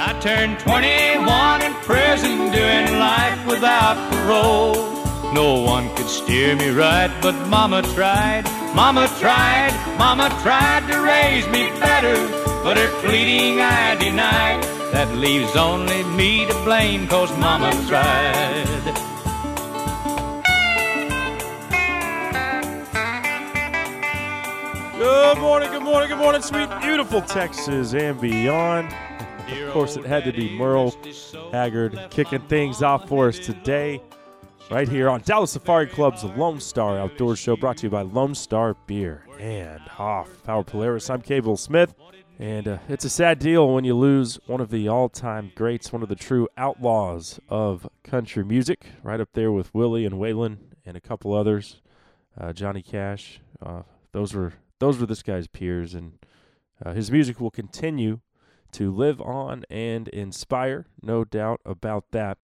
I turned 21 in prison doing life without parole. No one could steer me right, but Mama tried. Mama tried, Mama tried to raise me better, but her pleading I denied. That leaves only me to blame, cause Mama tried. Good morning, good morning, good morning, sweet, beautiful Texas and beyond. Of course, it had to be Merle Haggard kicking things off for us today, right here on Dallas Safari Club's Lone Star Outdoor Show, brought to you by Lone Star Beer and Hoffpauir Polaris. I'm Cable Smith, and uh, it's a sad deal when you lose one of the all-time greats, one of the true outlaws of country music, right up there with Willie and Waylon and a couple others, uh, Johnny Cash. Uh, those were those were this guy's peers, and uh, his music will continue to live on and inspire, no doubt about that.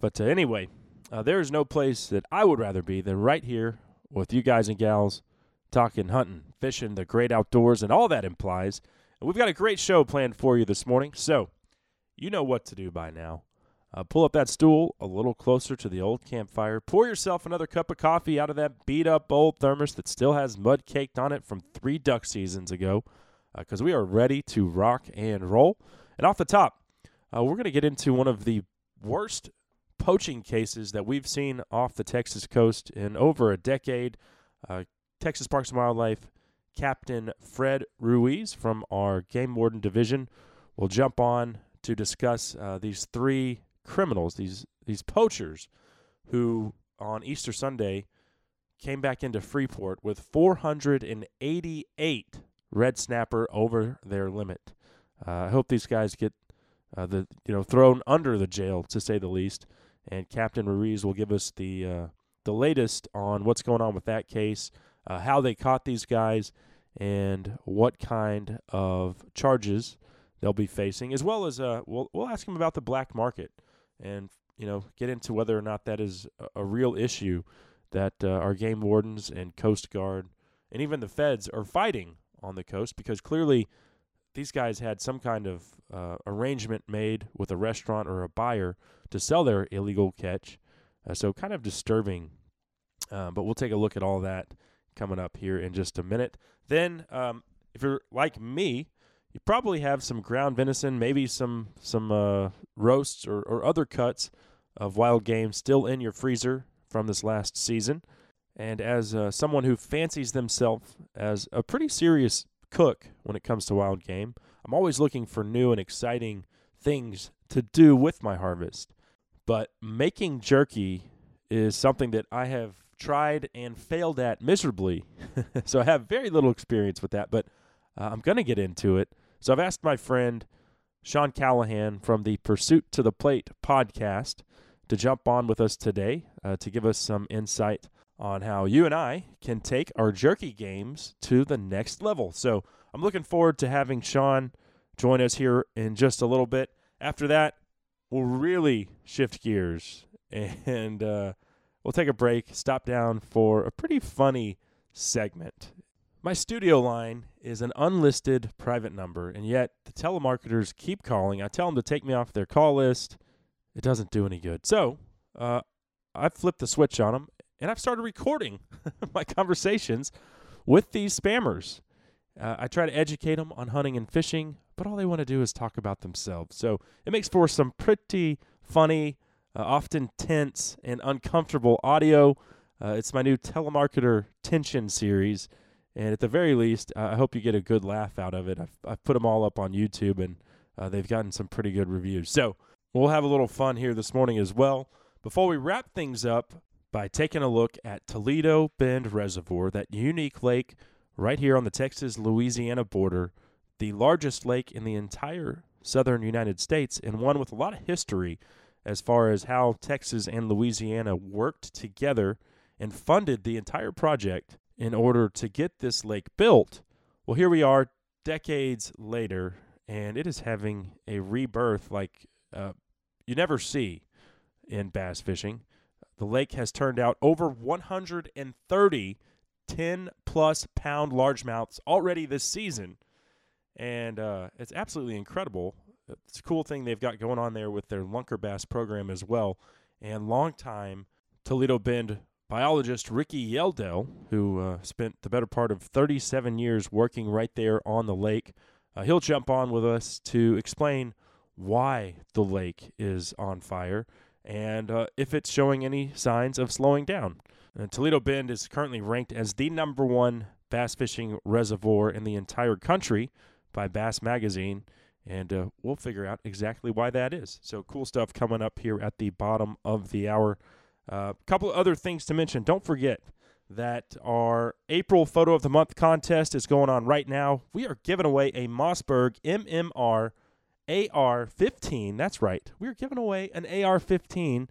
But uh, anyway, uh, there is no place that I would rather be than right here with you guys and gals talking hunting, fishing, the great outdoors, and all that implies. And we've got a great show planned for you this morning, so you know what to do by now. Uh, pull up that stool a little closer to the old campfire. Pour yourself another cup of coffee out of that beat up old thermos that still has mud caked on it from three duck seasons ago because uh, we are ready to rock and roll. And off the top, uh, we're going to get into one of the worst poaching cases that we've seen off the Texas coast in over a decade. Uh, Texas Parks and Wildlife Captain Fred Ruiz from our Game Warden Division will jump on to discuss uh, these three criminals, these these poachers, who on Easter Sunday came back into Freeport with 488 red snapper over their limit. Uh, I hope these guys get uh, the you know thrown under the jail to say the least. And Captain Ruiz will give us the uh, the latest on what's going on with that case, uh, how they caught these guys, and what kind of charges they'll be facing, as well as uh, we'll we'll ask him about the black market and you know get into whether or not that is a, a real issue that uh, our game wardens and Coast Guard and even the feds are fighting on the coast because clearly these guys had some kind of uh, arrangement made with a restaurant or a buyer to sell their illegal catch. Uh, so kind of disturbing. Uh, but we'll take a look at all that coming up here in just a minute. Then, um, if you're like me, you probably have some ground venison, maybe some some uh, roasts or, or other cuts of wild game still in your freezer from this last season. And as uh, someone who fancies themselves as a pretty serious cook when it comes to wild game, I'm always looking for new and exciting things to do with my harvest. But making jerky is something that I have tried and failed at miserably. so I have very little experience with that, but uh, I'm going to get into it. So I've asked my friend Sean Callahan from the Pursuit to the Plate podcast to jump on with us today uh, to give us some insight on how you and I can take our jerky games to the next level. So I'm looking forward to having Sean join us here in just a little bit. After that, we'll really shift gears and uh, we'll take a break, stop down for a pretty funny segment. My studio line is an unlisted private number, and yet the telemarketers keep calling. I tell them to take me off their call list. It doesn't do any good. So uh, I've flipped the switch on them, and I've started recording my conversations with these spammers. Uh, I try to educate them on hunting and fishing, but all they want to do is talk about themselves. So it makes for some pretty funny, uh, often tense and uncomfortable audio. Uh, it's my new telemarketer tension series and at the very least, I hope you get a good laugh out of it. I've, I've put them all up on YouTube, and uh, they've gotten some pretty good reviews. So we'll have a little fun here this morning as well. Before we wrap things up, by taking a look at Toledo Bend Reservoir, that unique lake right here on the Texas Louisiana border, the largest lake in the entire southern United States, and one with a lot of history as far as how Texas and Louisiana worked together and funded the entire project in order to get this lake built. Well, here we are decades later, and it is having a rebirth like uh, you never see in bass fishing. The lake has turned out over 130 10 plus pound largemouths already this season. And uh, it's absolutely incredible it's a cool thing they've got going on there with their lunker bass program as well. And longtime Toledo Bend biologist Ricky Yeldell, who uh, spent the better part of 37 years working right there on the lake, uh, he'll jump on with us to explain why the lake is on fire and uh, if it's showing any signs of slowing down. And Toledo Bend is currently ranked as the number one bass fishing reservoir in the entire country by Bass Magazine, and uh, we'll figure out exactly why that is. So, cool stuff coming up here at the bottom of the hour. A uh, couple of other things to mention. Don't forget that our April Photo of the Month contest is going on right now. We are giving away a Mossberg MMR AR 15. That's right. We're giving away an AR 15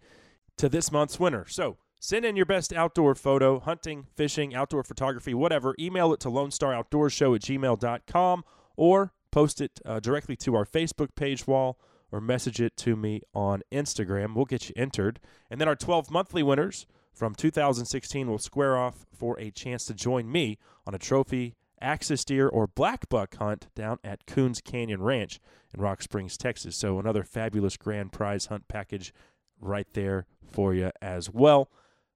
to this month's winner. So send in your best outdoor photo, hunting, fishing, outdoor photography, whatever. Email it to Lone Star Show at gmail.com or post it uh, directly to our Facebook page wall or message it to me on Instagram. We'll get you entered. And then our 12 monthly winners from 2016 will square off for a chance to join me on a trophy axis deer or black buck hunt down at Coons Canyon Ranch in Rock Springs, Texas. So another fabulous grand prize hunt package right there for you as well.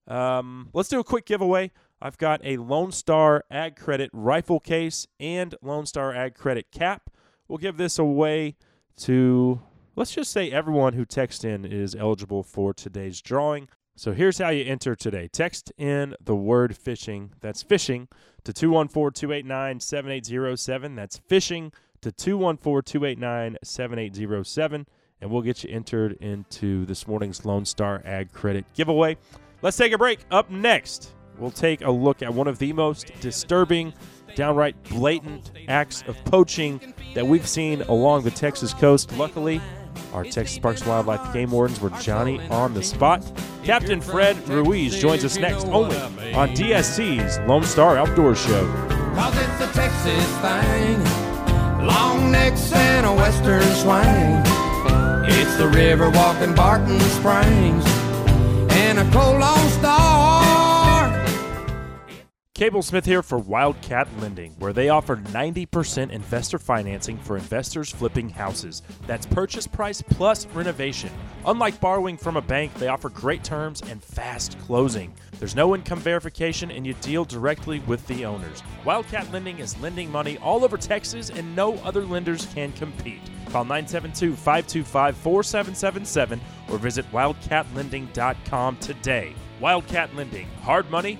Um, let's do a quick giveaway. I've got a Lone Star Ag Credit rifle case and Lone Star Ag Credit cap. We'll give this away to, let's just say, everyone who texts in is eligible for today's drawing. So here's how you enter today. Text in the word fishing. That's fishing to 214 289 7807. That's fishing to 214 289 7807. And we'll get you entered into this morning's Lone Star Ag Credit giveaway. Let's take a break. Up next, we'll take a look at one of the most disturbing, downright blatant acts of poaching that we've seen along the Texas coast. Luckily, our Texas Parks Wildlife game wardens were Johnny on the spot. Captain Fred Ruiz joins us next only on DSC's Lone Star Outdoor Show. Cause it's a Texas thing, long necks and a western swing. It's the river walking Barton Springs and a cold Lone Star. Cable Smith here for Wildcat Lending, where they offer 90% investor financing for investors flipping houses. That's purchase price plus renovation. Unlike borrowing from a bank, they offer great terms and fast closing. There's no income verification and you deal directly with the owners. Wildcat Lending is lending money all over Texas and no other lenders can compete. Call 972 525 4777 or visit wildcatlending.com today. Wildcat Lending, hard money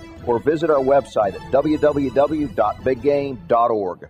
or visit our website at www.biggame.org.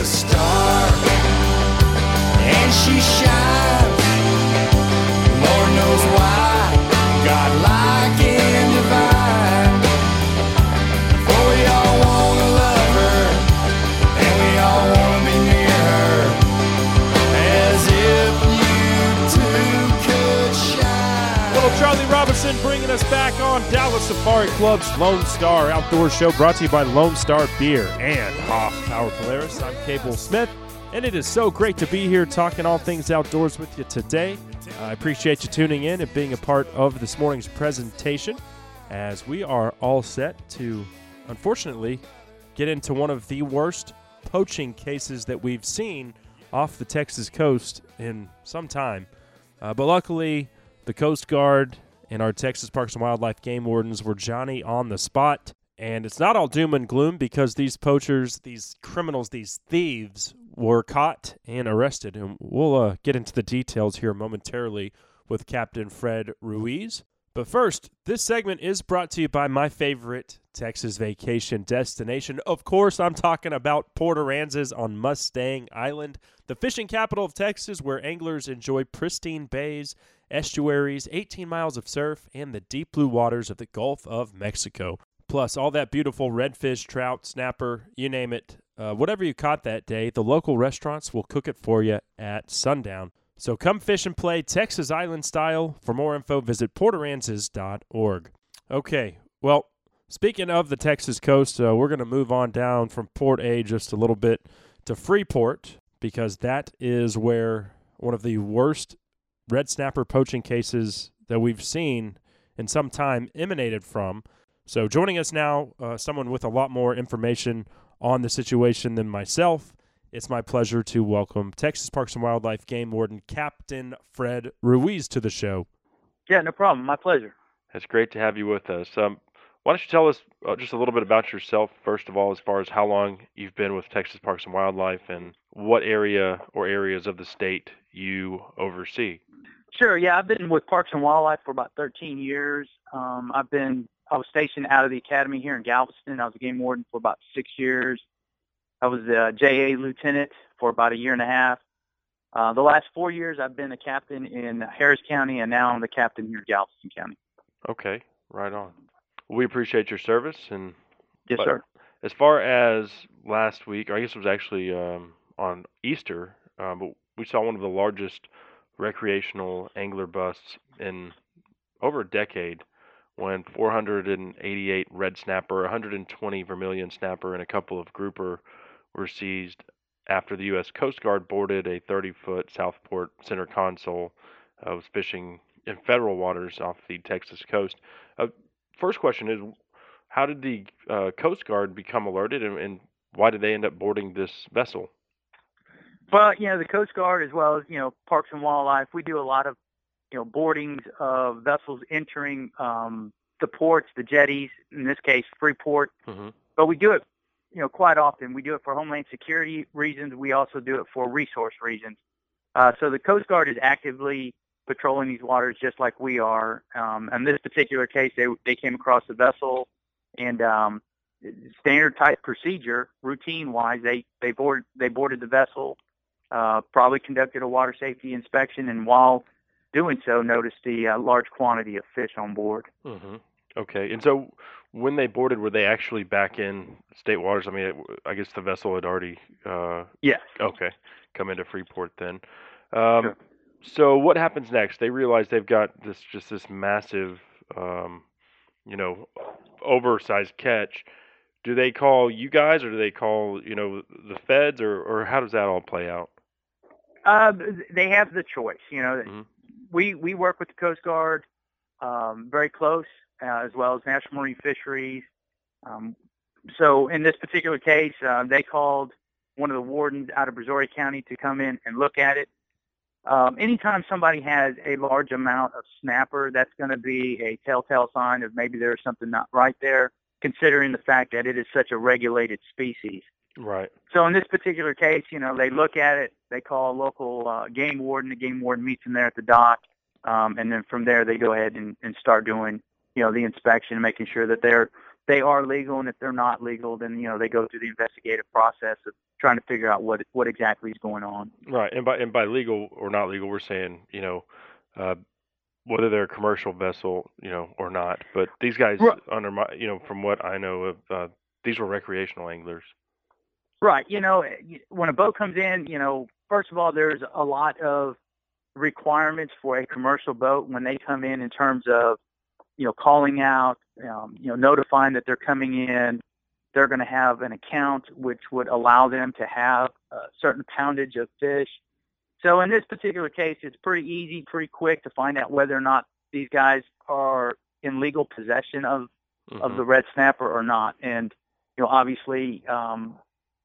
a star, and she shines. Lord knows why God us back on Dallas Safari Club's Lone Star Outdoor Show brought to you by Lone Star Beer and Hoff Power Polaris. I'm Cable Smith, and it is so great to be here talking all things outdoors with you today. I appreciate you tuning in and being a part of this morning's presentation as we are all set to, unfortunately, get into one of the worst poaching cases that we've seen off the Texas coast in some time. Uh, but luckily, the Coast Guard and our Texas Parks and Wildlife game wardens were Johnny on the spot. And it's not all doom and gloom because these poachers, these criminals, these thieves were caught and arrested. And we'll uh, get into the details here momentarily with Captain Fred Ruiz. But first, this segment is brought to you by my favorite Texas vacation destination. Of course, I'm talking about Port Aransas on Mustang Island, the fishing capital of Texas, where anglers enjoy pristine bays, estuaries, 18 miles of surf, and the deep blue waters of the Gulf of Mexico. Plus, all that beautiful redfish, trout, snapper, you name it. Uh, whatever you caught that day, the local restaurants will cook it for you at sundown. So come fish and play Texas Island style. For more info, visit portaransas.org. Okay, well, speaking of the Texas coast, uh, we're going to move on down from Port A just a little bit to Freeport because that is where one of the worst red snapper poaching cases that we've seen in some time emanated from. So joining us now, uh, someone with a lot more information on the situation than myself. It's my pleasure to welcome Texas Parks and Wildlife Game Warden Captain Fred Ruiz to the show. Yeah, no problem. My pleasure. It's great to have you with us. Um, why don't you tell us uh, just a little bit about yourself, first of all, as far as how long you've been with Texas Parks and Wildlife and what area or areas of the state you oversee? Sure. Yeah, I've been with Parks and Wildlife for about 13 years. Um, I've been I was stationed out of the academy here in Galveston. I was a game warden for about six years. I was a JA lieutenant for about a year and a half. Uh, the last four years, I've been a captain in Harris County, and now I'm the captain here in Galveston County. Okay, right on. We appreciate your service, and yes, sir. As far as last week, I guess it was actually um, on Easter, um, but we saw one of the largest recreational angler busts in over a decade when 488 red snapper, 120 vermilion snapper, and a couple of grouper were seized after the U.S. Coast Guard boarded a 30-foot Southport center console. Uh, was fishing in federal waters off the Texas coast. Uh, first question is, how did the uh, Coast Guard become alerted, and, and, why did they end up boarding this vessel? Well, you know, the Coast Guard, as well as you know, Parks and Wildlife, we do a lot of you know boardings of vessels entering um, the ports, the jetties. In this case, Freeport. Mm-hmm. But we do it you know, quite often. We do it for homeland security reasons. We also do it for resource reasons. Uh, so the Coast Guard is actively patrolling these waters just like we are. Um, in this particular case, they they came across the vessel, and um, standard type procedure, routine wise, they they board they boarded the vessel, uh, probably conducted a water safety inspection, and while doing so, noticed the uh, large quantity of fish on board. Mm-hmm. Okay, and so when they boarded, were they actually back in state waters? I mean, I guess the vessel had already. Uh, yes. Okay, come into Freeport then. Um, sure. So what happens next? They realize they've got this just this massive, um, you know, oversized catch. Do they call you guys, or do they call you know the feds, or or how does that all play out? Uh, they have the choice. You know, mm-hmm. we we work with the Coast Guard um, very close uh, as well as National Marine Fisheries. Um, so in this particular case, uh, they called one of the wardens out of Brazoria County to come in and look at it. Um, anytime somebody has a large amount of snapper, that's going to be a telltale sign of maybe there's something not right there, considering the fact that it is such a regulated species. Right. So in this particular case, you know, they look at it, they call a local uh, game warden, the game warden meets them there at the dock, um, and then from there they go ahead and, and start doing you know the inspection, making sure that they're they are legal, and if they're not legal, then you know they go through the investigative process of trying to figure out what what exactly is going on. Right, and by and by legal or not legal, we're saying you know uh, whether they're a commercial vessel, you know, or not. But these guys, right. under my you know, from what I know of, uh, these were recreational anglers. Right. You know, when a boat comes in, you know, first of all, there's a lot of requirements for a commercial boat when they come in in terms of, you know, calling out, um, you know, notifying that they're coming in. They're going to have an account which would allow them to have a certain poundage of fish. So in this particular case, it's pretty easy, pretty quick to find out whether or not these guys are in legal possession of mm-hmm. of the red snapper or not. And you know, obviously, um,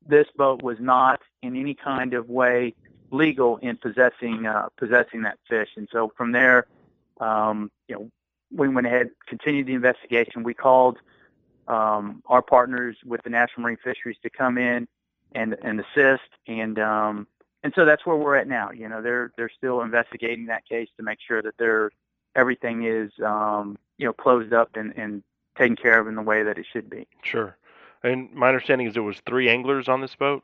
this boat was not in any kind of way legal in possessing uh, possessing that fish. And so from there, um, you know, we went ahead, continued the investigation. We called um, our partners with the National Marine Fisheries to come in and and assist, and um, and so that's where we're at now. You know, they're they're still investigating that case to make sure that they're everything is um, you know closed up and, and taken care of in the way that it should be. Sure. And my understanding is there was three anglers on this boat.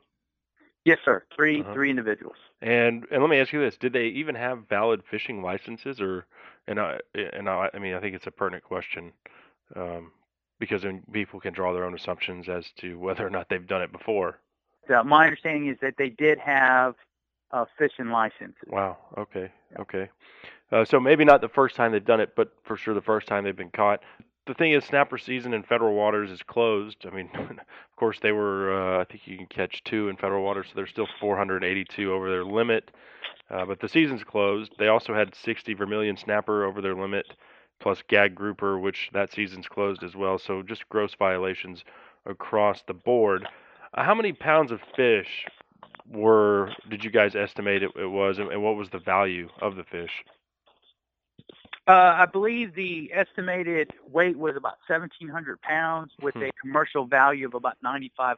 Yes, sir. 3 uh-huh. three individuals. And and let me ask you this: Did they even have valid fishing licenses, or and I and I, I mean I think it's a pertinent question um, because then people can draw their own assumptions as to whether or not they've done it before. So my understanding is that they did have uh, fishing licenses. Wow. Okay. Okay. Uh, so maybe not the first time they've done it, but for sure the first time they've been caught the thing is, snapper season in federal waters is closed. I mean, of course, they were. Uh, I think you can catch two in federal waters, so there's still 482 over their limit. Uh, but the season's closed. They also had 60 vermilion snapper over their limit, plus gag grouper, which that season's closed as well. So just gross violations across the board. Uh, how many pounds of fish were did you guys estimate it, it was, and, and what was the value of the fish? Uh, I believe the estimated weight was about 1,700 pounds with hmm. a commercial value of about $9,500.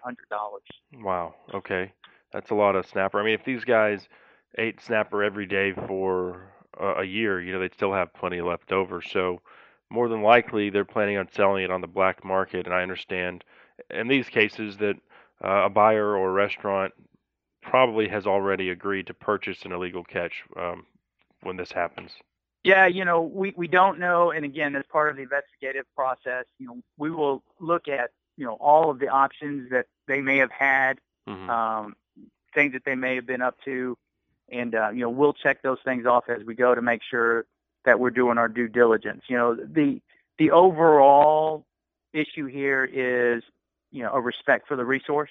Wow. Okay. That's a lot of snapper. I mean, if these guys ate snapper every day for a, a year, you know, they'd still have plenty left over. So more than likely, they're planning on selling it on the black market. And I understand in these cases that uh, a buyer or a restaurant probably has already agreed to purchase an illegal catch um, when this happens. Yeah, you know, we, we don't know. And again, as part of the investigative process, you know, we will look at, you know, all of the options that they may have had, mm-hmm. um, things that they may have been up to. And, uh, you know, we'll check those things off as we go to make sure that we're doing our due diligence. You know, the, the overall issue here is, you know, a respect for the resource.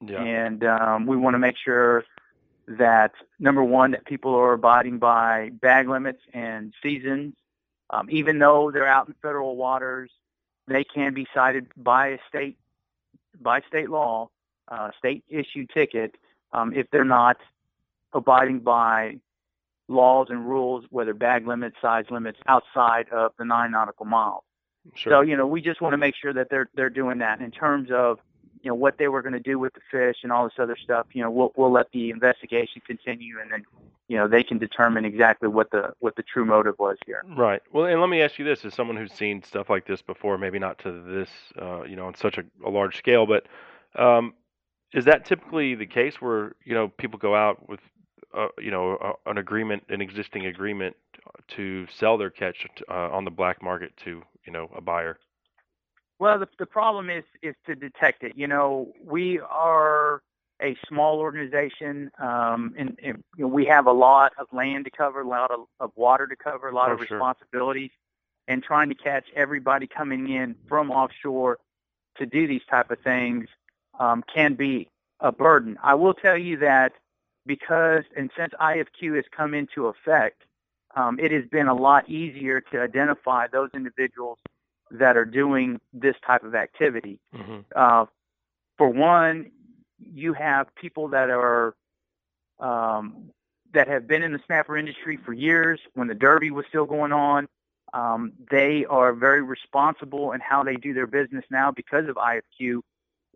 Yeah. And um, we want to make sure that number one, that people are abiding by bag limits and seasons. Um, even though they're out in federal waters, they can be cited by a state by state law, uh, state issued ticket um, if they're not abiding by laws and rules, whether bag limits, size limits, outside of the nine nautical miles. Sure. So you know, we just want to make sure that they're they're doing that in terms of you know what they were going to do with the fish and all this other stuff. You know, we'll we'll let the investigation continue, and then you know they can determine exactly what the what the true motive was here. Right. Well, and let me ask you this: as someone who's seen stuff like this before, maybe not to this, uh, you know, on such a, a large scale, but um, is that typically the case where you know people go out with uh, you know, uh, an agreement, an existing agreement to sell their catch uh, on the black market to, you know, a buyer. Well, the, the problem is is to detect it. You know, we are a small organization, um, and, and you know, we have a lot of land to cover, a lot of, of water to cover, a lot oh, of responsibilities, and trying to catch everybody coming in from offshore to do these type of things um, can be a burden. I will tell you that because and since IFQ has come into effect, um, it has been a lot easier to identify those individuals that are doing this type of activity. Mm-hmm. Uh, for one, you have people that are um, that have been in the snapper industry for years. When the Derby was still going on, um, they are very responsible in how they do their business now because of IFQ,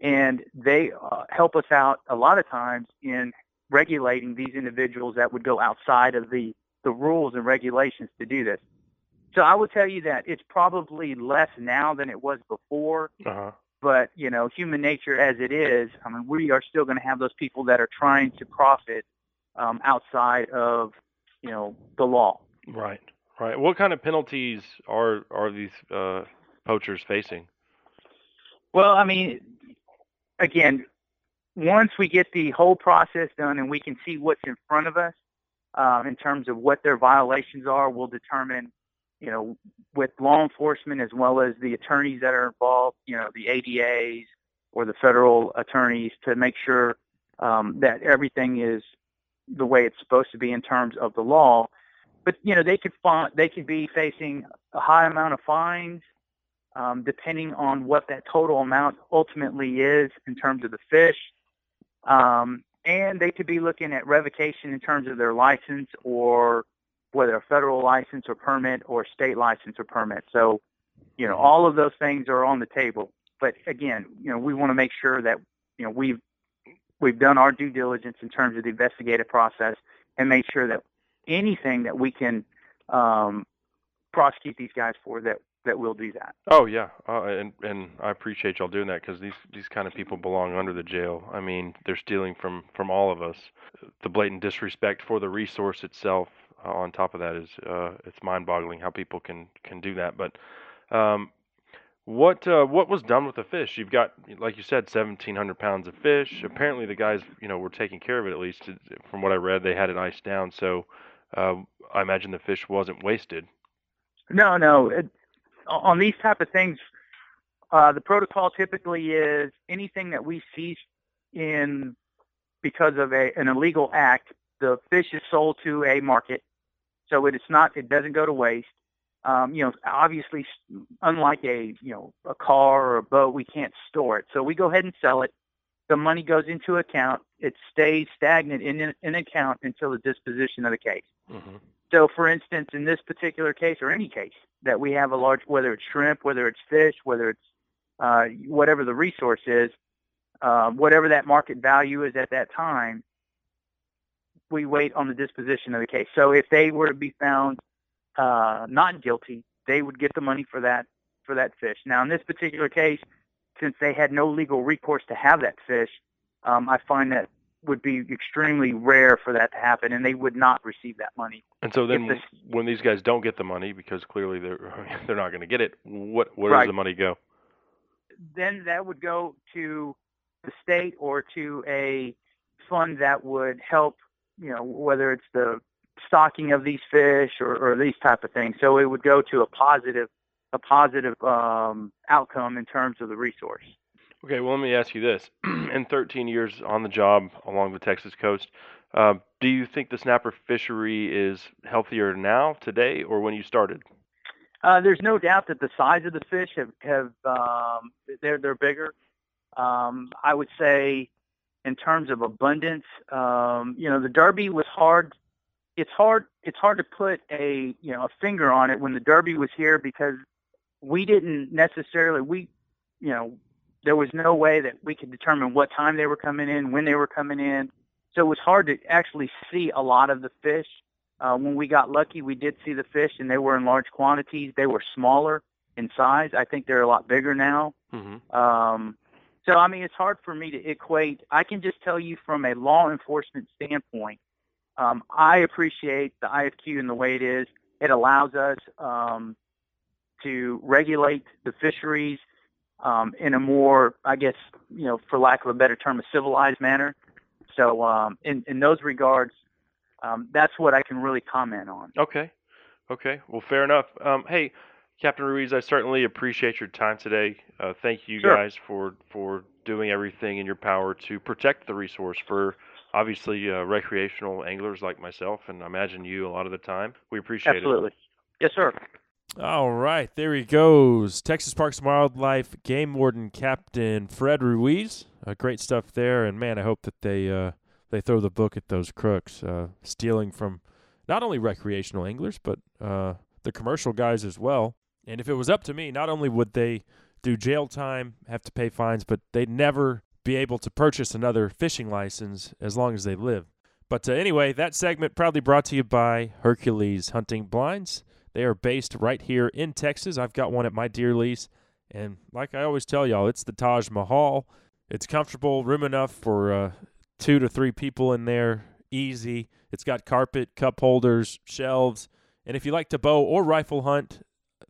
and they uh, help us out a lot of times in regulating these individuals that would go outside of the the rules and regulations to do this. So I would tell you that it's probably less now than it was before. Uh-huh. But you know, human nature as it is, I mean, we are still going to have those people that are trying to profit um, outside of you know the law. Right, right. What kind of penalties are are these uh, poachers facing? Well, I mean, again, once we get the whole process done and we can see what's in front of us, um, in terms of what their violations are. We'll determine, you know, with law enforcement as well as the attorneys that are involved, you know, the ADAs or the federal attorneys to make sure um, that everything is the way it's supposed to be in terms of the law. But you know, they could find, they could be facing a high amount of fines, um, depending on what that total amount ultimately is in terms of the fish. Um, and they could be looking at revocation in terms of their license or whether a federal license or permit or state license or permit. So, you know, all of those things are on the table. But again, you know, we want to make sure that, you know, we've we've done our due diligence in terms of the investigative process and made sure that anything that we can um, prosecute these guys for that that will do that. Oh yeah, uh, and and I appreciate y'all doing that because these these kind of people belong under the jail. I mean, they're stealing from from all of us. The blatant disrespect for the resource itself. On top of that is uh, it's mind-boggling how people can can do that. But um, what uh, what was done with the fish? You've got, like you said, 1,700 pounds of fish. Apparently, the guys, you know, were taking care of it. At least, from what I read, they had it iced down. So, uh, I imagine the fish wasn't wasted. No, no. It, on these type of things, uh, the protocol typically is anything that we seize in because of a, an illegal act, the fish is sold to a market, so it is not it doesn't go to waste. Um, you know, obviously, unlike a you know a car or a boat, we can't store it, so we go ahead and sell it. The money goes into account. It stays stagnant in an account until the disposition of the case. Mm-hmm. So, for instance, in this particular case, or any case that we have a large, whether it's shrimp, whether it's fish, whether it's uh, whatever the resource is, uh, whatever that market value is at that time, we wait on the disposition of the case. So, if they were to be found uh, not guilty, they would get the money for that for that fish. Now, in this particular case, since they had no legal recourse to have that fish, um, I find that would be extremely rare for that to happen, and they would not receive that money. And so then, the, when these guys don't get the money, because clearly they're they're not going to get it, what where right. does the money go? Then that would go to the state or to a fund that would help, you know, whether it's the stocking of these fish or, or these type of things. So it would go to a positive a positive um, outcome in terms of the resource. Okay, well, let me ask you this: In 13 years on the job along the Texas coast, uh, do you think the snapper fishery is healthier now, today, or when you started? Uh, there's no doubt that the size of the fish have have um, they're they're bigger. Um, I would say, in terms of abundance, um, you know, the Derby was hard. It's hard. It's hard to put a you know a finger on it when the Derby was here because we didn't necessarily we you know there was no way that we could determine what time they were coming in, when they were coming in. So it was hard to actually see a lot of the fish. Uh, when we got lucky, we did see the fish, and they were in large quantities. They were smaller in size. I think they're a lot bigger now. Mm-hmm. Um, so, I mean, it's hard for me to equate. I can just tell you from a law enforcement standpoint, um, I appreciate the IFQ and the way it is. It allows us um, to regulate the fisheries um, in a more, I guess, you know, for lack of a better term, a civilized manner. So um, in, in those regards, um, that's what I can really comment on. Okay. Okay. Well, fair enough. Um, hey, Captain Ruiz, I certainly appreciate your time today. Uh, thank you sure. guys for, for doing everything in your power to protect the resource for obviously uh, recreational anglers like myself, and I imagine you a lot of the time. We appreciate Absolutely. it. Absolutely. Yes, sir. All right, there he goes. Texas Parks and Wildlife Game Warden Captain Fred Ruiz. Uh, great stuff there, and man, I hope that they uh, they throw the book at those crooks, uh, stealing from not only recreational anglers but uh, the commercial guys as well. And if it was up to me, not only would they do jail time, have to pay fines, but they'd never be able to purchase another fishing license as long as they live. But uh, anyway, that segment proudly brought to you by Hercules Hunting Blinds. They are based right here in Texas. I've got one at my deer lease. And like I always tell y'all, it's the Taj Mahal. It's comfortable, room enough for uh, two to three people in there, easy. It's got carpet, cup holders, shelves. And if you like to bow or rifle hunt,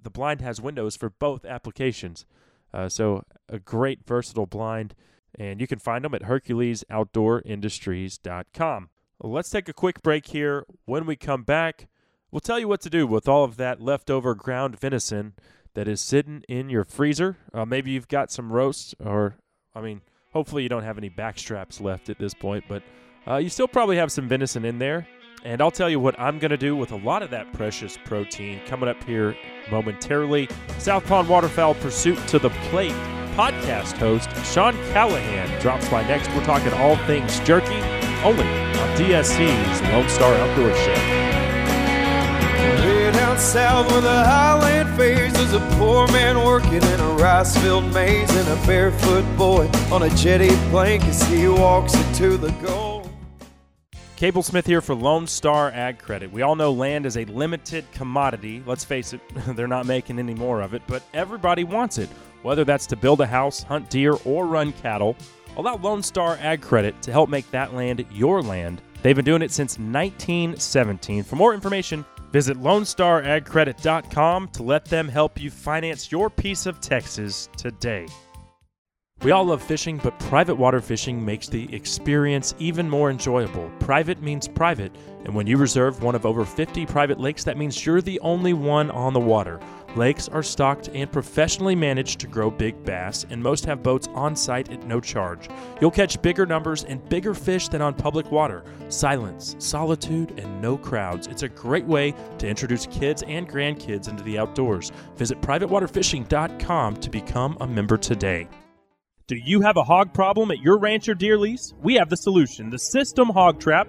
the blind has windows for both applications. Uh, so, a great versatile blind. And you can find them at HerculesOutdoorIndustries.com. Let's take a quick break here. When we come back, we'll tell you what to do with all of that leftover ground venison that is sitting in your freezer. Uh, maybe you've got some roasts, or, I mean, hopefully you don't have any back straps left at this point, but uh, you still probably have some venison in there. And I'll tell you what I'm going to do with a lot of that precious protein coming up here momentarily. South Pond Waterfowl Pursuit to the Plate podcast host Sean Callahan drops by next. We're talking all things jerky, only on DSC's Lone Star Outdoor Show. Way down south where the highland fades, there's a poor man working in a rice-filled maze and a barefoot boy on a jetty plank as he walks into the goal. Cable Smith here for Lone Star Ag Credit. We all know land is a limited commodity. Let's face it, they're not making any more of it, but everybody wants it. Whether that's to build a house, hunt deer, or run cattle, allow Lone Star Ag Credit to help make that land your land. They've been doing it since 1917. For more information, visit LoneStarAgCredit.com to let them help you finance your piece of Texas today. We all love fishing, but private water fishing makes the experience even more enjoyable. Private means private, and when you reserve one of over 50 private lakes, that means you're the only one on the water. Lakes are stocked and professionally managed to grow big bass, and most have boats on site at no charge. You'll catch bigger numbers and bigger fish than on public water. Silence, solitude, and no crowds. It's a great way to introduce kids and grandkids into the outdoors. Visit privatewaterfishing.com to become a member today. Do you have a hog problem at your ranch or deer lease? We have the solution. The System Hog Trap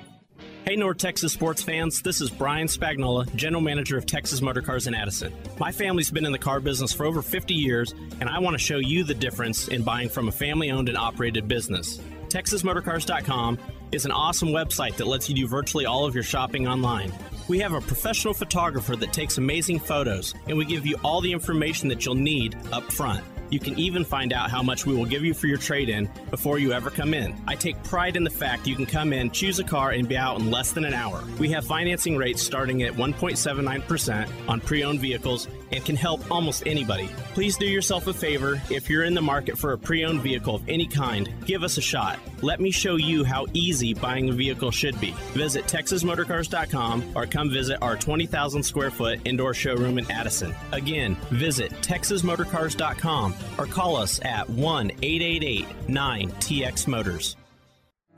Hey North Texas sports fans, this is Brian Spagnola, General Manager of Texas Motor Cars in Addison. My family's been in the car business for over 50 years, and I want to show you the difference in buying from a family owned and operated business. TexasMotorcars.com is an awesome website that lets you do virtually all of your shopping online. We have a professional photographer that takes amazing photos, and we give you all the information that you'll need up front. You can even find out how much we will give you for your trade in before you ever come in. I take pride in the fact you can come in, choose a car, and be out in less than an hour. We have financing rates starting at 1.79% on pre owned vehicles and can help almost anybody. Please do yourself a favor if you're in the market for a pre owned vehicle of any kind, give us a shot. Let me show you how easy buying a vehicle should be. Visit TexasMotorcars.com or come visit our 20,000 square foot indoor showroom in Addison. Again, visit TexasMotorcars.com or call us at 1 888 9TX Motors.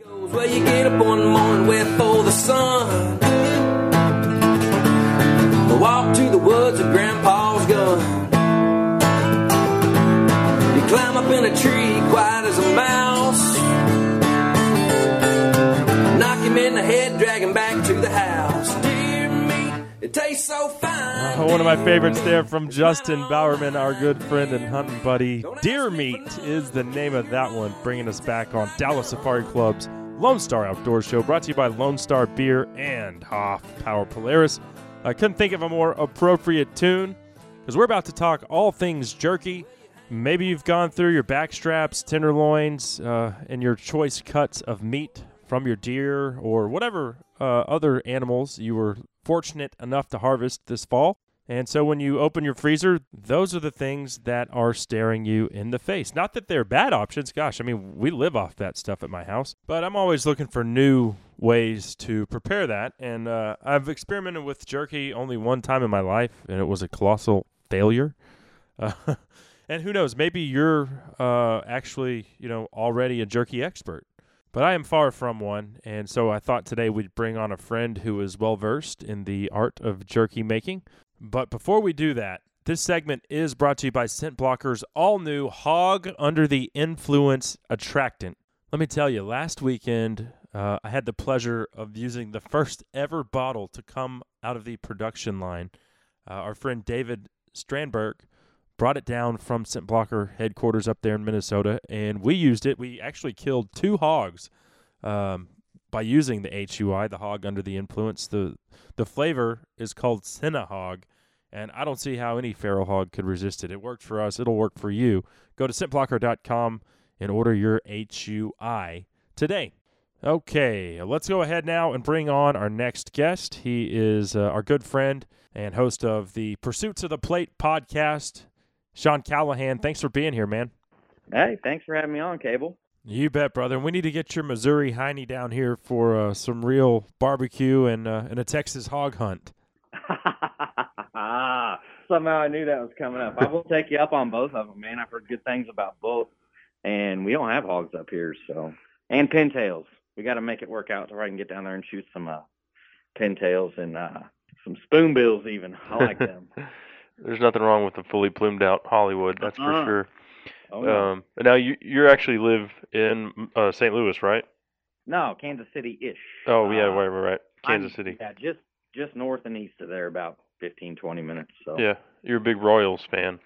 Well, you get up one morning the sun. Walk to the woods with Grandpa's gun. You climb up in a tree, quiet as a mouse. Knock him in the head, drag him back to the house. Dear me, it tastes so fine. Uh, one of my favorites there from Justin Bowerman, our good friend and hunting buddy. Deer Meat is the name of that one, bringing us back on Dallas Safari Club's Lone Star Outdoor Show, brought to you by Lone Star Beer and Hoff Power Polaris. I couldn't think of a more appropriate tune because we're about to talk all things jerky. Maybe you've gone through your back straps, tenderloins, uh, and your choice cuts of meat from your deer or whatever uh, other animals you were fortunate enough to harvest this fall. And so when you open your freezer, those are the things that are staring you in the face. Not that they're bad options. Gosh, I mean, we live off that stuff at my house. But I'm always looking for new ways to prepare that. And uh, I've experimented with jerky only one time in my life, and it was a colossal failure. Uh, and who knows, maybe you're uh, actually, you know, already a jerky expert. But I am far from one, and so I thought today we'd bring on a friend who is well versed in the art of jerky making. But before we do that, this segment is brought to you by Scent Blocker's all new Hog Under the Influence Attractant. Let me tell you, last weekend uh, I had the pleasure of using the first ever bottle to come out of the production line. Uh, our friend David Strandberg brought it down from Scent Blocker headquarters up there in Minnesota, and we used it. We actually killed two hogs um, by using the HUI, the hog under the influence. The the flavor is called Cinna Hog, and I don't see how any feral hog could resist it. It worked for us. It'll work for you. Go to scentblocker.com and order your HUI today. Okay, let's go ahead now and bring on our next guest. He is uh, our good friend and host of the Pursuits of the Plate podcast, Sean Callahan. Thanks for being here, man. Hey, thanks for having me on, Cable. You bet, brother. And we need to get your Missouri hiney down here for uh, some real barbecue and uh, and a Texas hog hunt. Somehow I knew that was coming up. I will take you up on both of them, man. I've heard good things about both, and we don't have hogs up here, so and pintails. We got to make it work out so I can get down there and shoot some uh, pintails and uh, some spoonbills. Even I like them. There's nothing wrong with a fully plumed out Hollywood, that's for Uh-uh. sure. Oh, no. Um, now you you actually live in uh, St. Louis, right? no, Kansas City ish. Oh yeah, Uh, right, right, right. Kansas I'm- City. Yeah, just just north and east of there, about 15, 20 minutes. So. Yeah, you're a big Royals fan.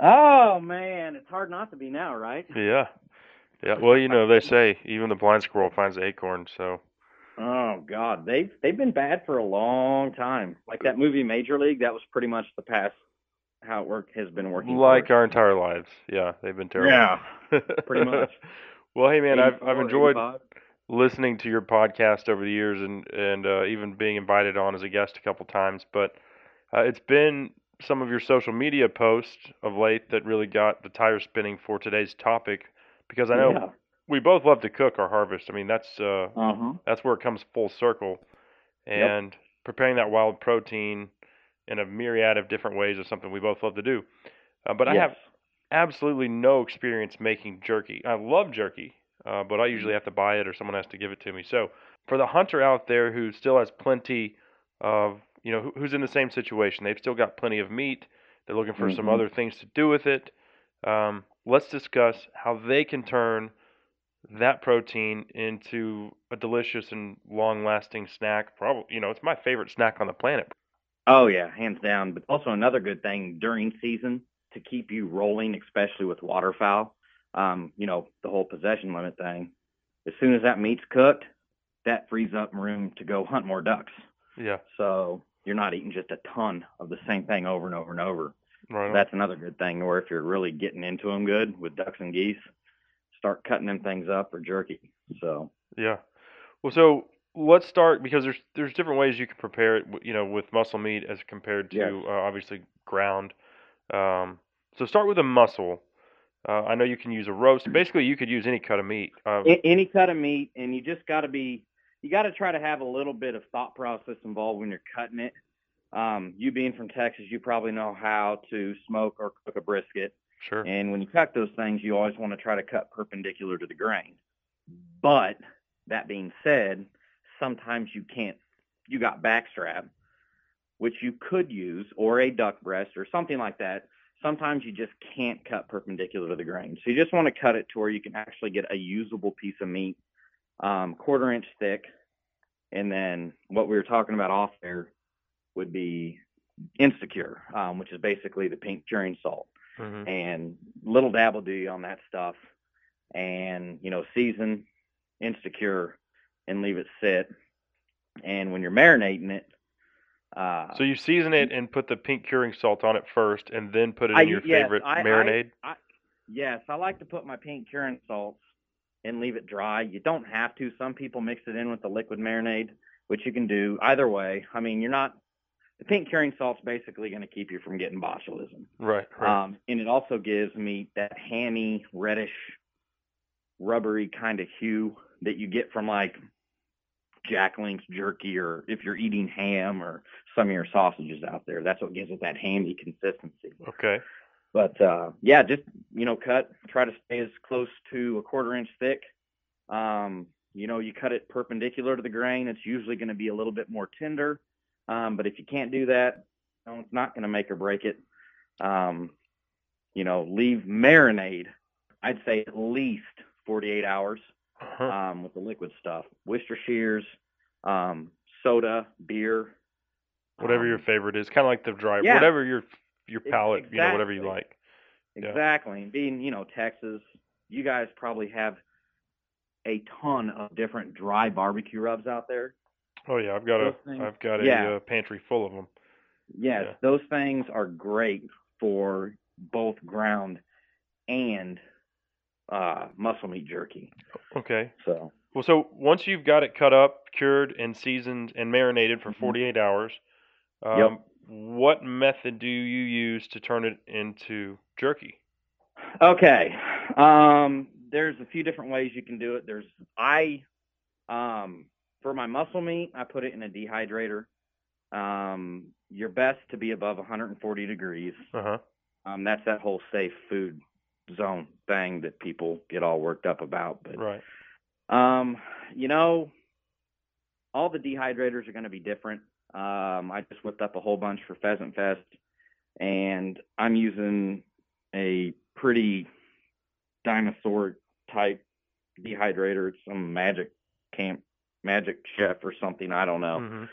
Oh man, it's hard not to be now, right? Yeah, yeah. Well, you know they say even the blind squirrel finds the acorn. So Oh God, they've they've been bad for a long time. Like that movie Major League, that was pretty much the past how it work has been working. like our entire lives, yeah, they've been terrible. Yeah, pretty much. well, hey man, I've I've enjoyed 85. listening to your podcast over the years and and uh, even being invited on as a guest a couple times. But uh, it's been some of your social media posts of late that really got the tire spinning for today's topic because I know Yeah. we both love to cook our harvest. I mean that's uh, Uh-huh. that's where it comes full circle, and preparing that wild protein in a myriad of different ways is something we both love to do. Uh, but I have absolutely no experience making jerky. I love jerky, uh, but I Mm-hmm. usually have to buy it or someone has to give it to me. So for the hunter out there who still has plenty of, you know, who, who's in the same situation, they've still got plenty of meat. They're looking for some Mhm. other things to do with it. Um, let's discuss how they can turn that protein into a delicious and long-lasting snack. Probably, you know, it's my favorite snack on the planet. Oh yeah, hands down. But also another good thing during season to keep you rolling, especially with waterfowl. Um, you know, the whole possession limit thing. As soon as that meat's cooked, that frees up room to go hunt more ducks. Yeah, So you're not eating just a ton of the same thing over and over and over. Right. That's another good thing. Or if you're really getting into them good with ducks and geese, start cutting them things up for jerky. So Yeah. Well, so let's start because there's there's different ways you can prepare it. You know, with muscle meat as compared to Yes. uh, obviously ground. Um, so start with a muscle. Uh, I know you can use a roast. Basically, you could use any cut of meat. Uh, any cut of meat, and you just got to be, you got to try to have a little bit of thought process involved when you're cutting it. Um, you being from Texas, you probably know how to smoke or cook a brisket. sure. And when you cut those things, you always want to try to cut perpendicular to the grain. But that being said, sometimes you can't. You got backstrap, which you could use, or a duck breast or something like that. Sometimes you just can't cut perpendicular to the grain. So you just want to cut it to where you can actually get a usable piece of meat, um, quarter inch thick. And then what we were talking about off there would be Insta Cure, um, which is basically the pink curing salt. Hmm and little dabble do you on that stuff and you know season Insta Cure and leave it sit. And when you're marinating it uh So you season it and put the pink curing salt on it first, and then put it in I- your yes, favorite I- I- marinade. I, yes i like to put my pink curing salts and leave it dry. You don't have to. Some people mix it in with the liquid marinade which you can do. Either way i mean you're not the pink curing salt's basically going to keep you from getting botulism right. Right. Um, and it also gives meat that hammy, reddish, rubbery kind of hue that you get from like Jack Link's jerky or if you're eating ham or some of your sausages out there. That's what gives it that hammy consistency. okay. But uh, yeah, just you know, cut. Try to stay as close to a quarter inch thick. Um, you know, you cut it perpendicular to the grain. It's usually going to be a little bit more tender. Um, but if you can't do that, know, it's not going to make or break it. Um, you know, leave marinade. I'd say at least 48 hours Uh-huh. um, with the liquid stuff. Worcestershires, um, soda, beer. whatever um, your favorite is, kind of like the dry, yeah. whatever your your palate, you know, whatever you exactly. like. Yeah. Exactly. And being, you know, Texas, you guys probably have a ton of different dry barbecue rubs out there. Oh yeah, I've got a Those things- have got a yeah. uh, pantry full of them. Yes, Yeah. those things are great for both ground and uh, muscle meat jerky. Okay. So Well, so once you've got it cut up, cured, and seasoned and marinated for Mhm. 48 hours, um, Yep. what method do you use to turn it into jerky? Okay. Um, there's a few different ways you can do it. There's I um for my muscle meat, I put it in a dehydrator. Um, you're best to be above 140 degrees. Uh huh. Um, that's that whole safe food zone thing that people get all worked up about. But Right. um, you know, all the dehydrators are going to be different. Um, I just whipped up a whole bunch for Pheasant Fest, and I'm using a pretty dinosaur type dehydrator. It's some magic camp, magic chef or something. I don't know. Mhm.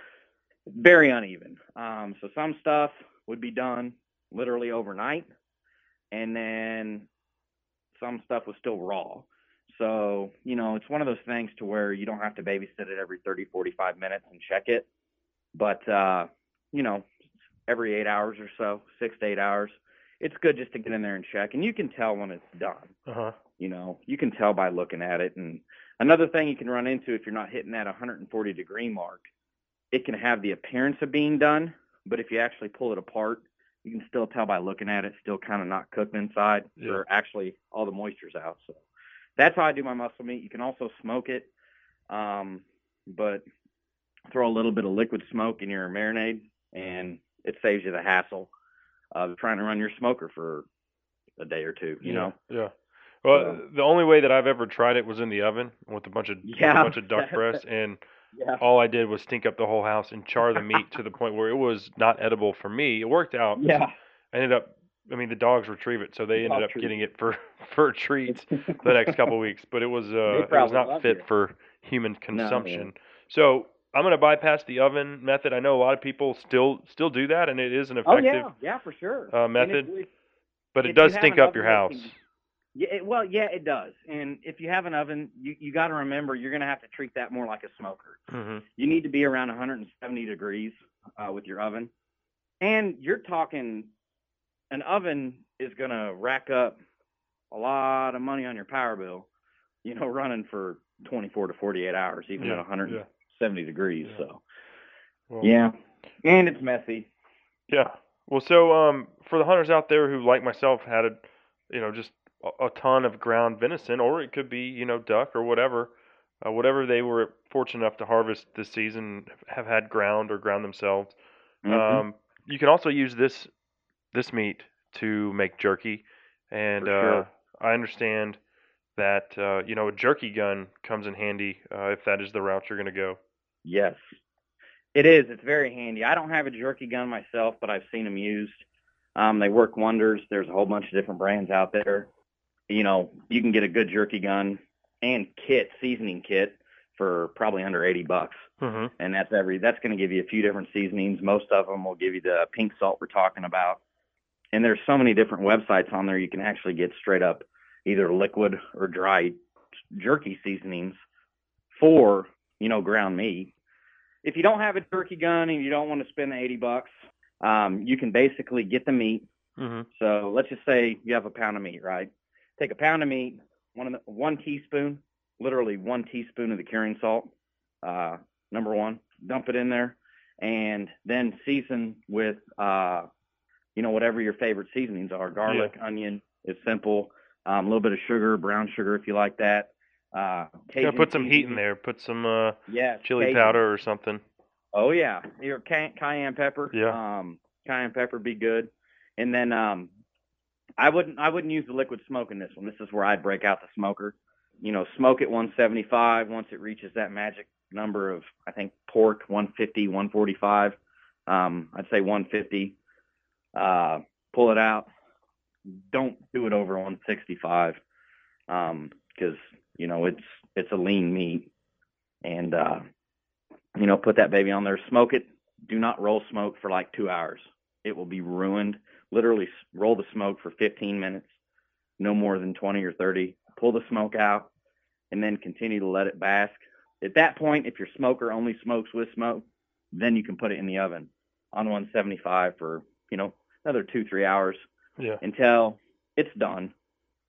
Very uneven. Um, so some stuff would be done literally overnight, and then some stuff was still raw. So, you know, it's one of those things to where you don't have to babysit it every 30, 45 minutes and check it. But, uh, you know, every eight hours or so, six to eight hours, it's good just to get in there and check. And you can tell when it's done. Uh huh. You know, you can tell by looking at it. And another thing you can run into if you're not hitting that 140 degree mark, it can have the appearance of being done, but if you actually pull it apart, you can still tell by looking at it, still kind of not cooked inside, Yeah. or actually all the moisture's out. So that's how I do my muscle meat. You can also smoke it, um, but throw a little bit of liquid smoke in your marinade, and it saves you the hassle of trying to run your smoker for a day or two. You yeah. know. Yeah. Well, So- the only way that I've ever tried it was in the oven with a bunch of Yeah. a bunch of duck breasts, and Yeah. all I did was stink up the whole house and char the meat to the point where it was not edible for me. It worked out. Yeah. I ended up. I mean, the dogs retrieve it, so they ended up treat. getting it for for treats the next couple of weeks. But it was uh, it was not fit it. for human consumption. So I'm going to bypass the oven method. I know a lot of people still still do that, and it is an Oh effective. yeah, yeah, for sure. uh, method, But it does stink up your house. Yeah, it, well, yeah, it does. And if you have an oven, you you got to remember you're going to have to treat that more like a smoker. hmm You need to be around 170 degrees uh, with your oven, and you're talking an oven is going to rack up a lot of money on your power bill. You know, running for 24 to 48 hours, even Yeah, at 170 degrees. Yeah. So Well, yeah, and it's messy. Yeah. Well, so um, for the hunters out there who, like myself, had a, you know, just a, a ton of ground venison, or it could be, you know, duck or whatever, uh, whatever they were fortunate enough to harvest this season, have had ground or ground themselves. Mhm. Um, you can also use this this meat to make jerky, and For sure. uh, I understand that uh, you know a jerky gun comes in handy uh, if that is the route you're going to go. Yes, it is. It's very handy. I don't have a jerky gun myself, but I've seen them used. Um, they work wonders. There's a whole bunch of different brands out there. You know, you can get a good jerky gun and kit, seasoning kit, for probably under 80 bucks. Mm-hmm. And that's every. That's going to give you a few different seasonings. Most of them will give you the pink salt we're talking about. And there's so many different websites on there you can actually get straight up either liquid or dry jerky seasonings for you know ground meat. If you don't have a turkey gun and you don't want to spend the 80 bucks, um, you can basically get the meat. Mm-hmm. So let's just say you have a pound of meat, right? Take a pound of meat, one of the, one teaspoon, literally one teaspoon of the curing salt, uh, number one, dump it in there, and then season with, uh, you know, whatever your favorite seasonings are. Garlic, onion is simple. Um, a little bit of sugar, brown sugar if you like that. Uh, Yeah, put some heat in there. Put some uh, Yeah, chili Cajun. powder or something. Oh yeah, your ca- cayenne pepper. Yeah. Um, cayenne pepper be good, and then um, I wouldn't I wouldn't use the liquid smoke in this one. This is where I'd break out the smoker. You know, smoke at 175. Once it reaches that magic number of I think pork 150, 145. Um, I'd say 150. Uh, pull it out. Don't do it over 165, um, because you know it's it's a lean meat, and uh, you know, put that baby on there, smoke it. Do not roll smoke for like two hours. It will be ruined. Literally roll the smoke for 15 minutes, no more than 20 or 30. Pull the smoke out, and then continue to let it bask. At that point, if your smoker only smokes with smoke, then you can put it in the oven on 175 for, you know, another two, three hours Yeah. until it's done.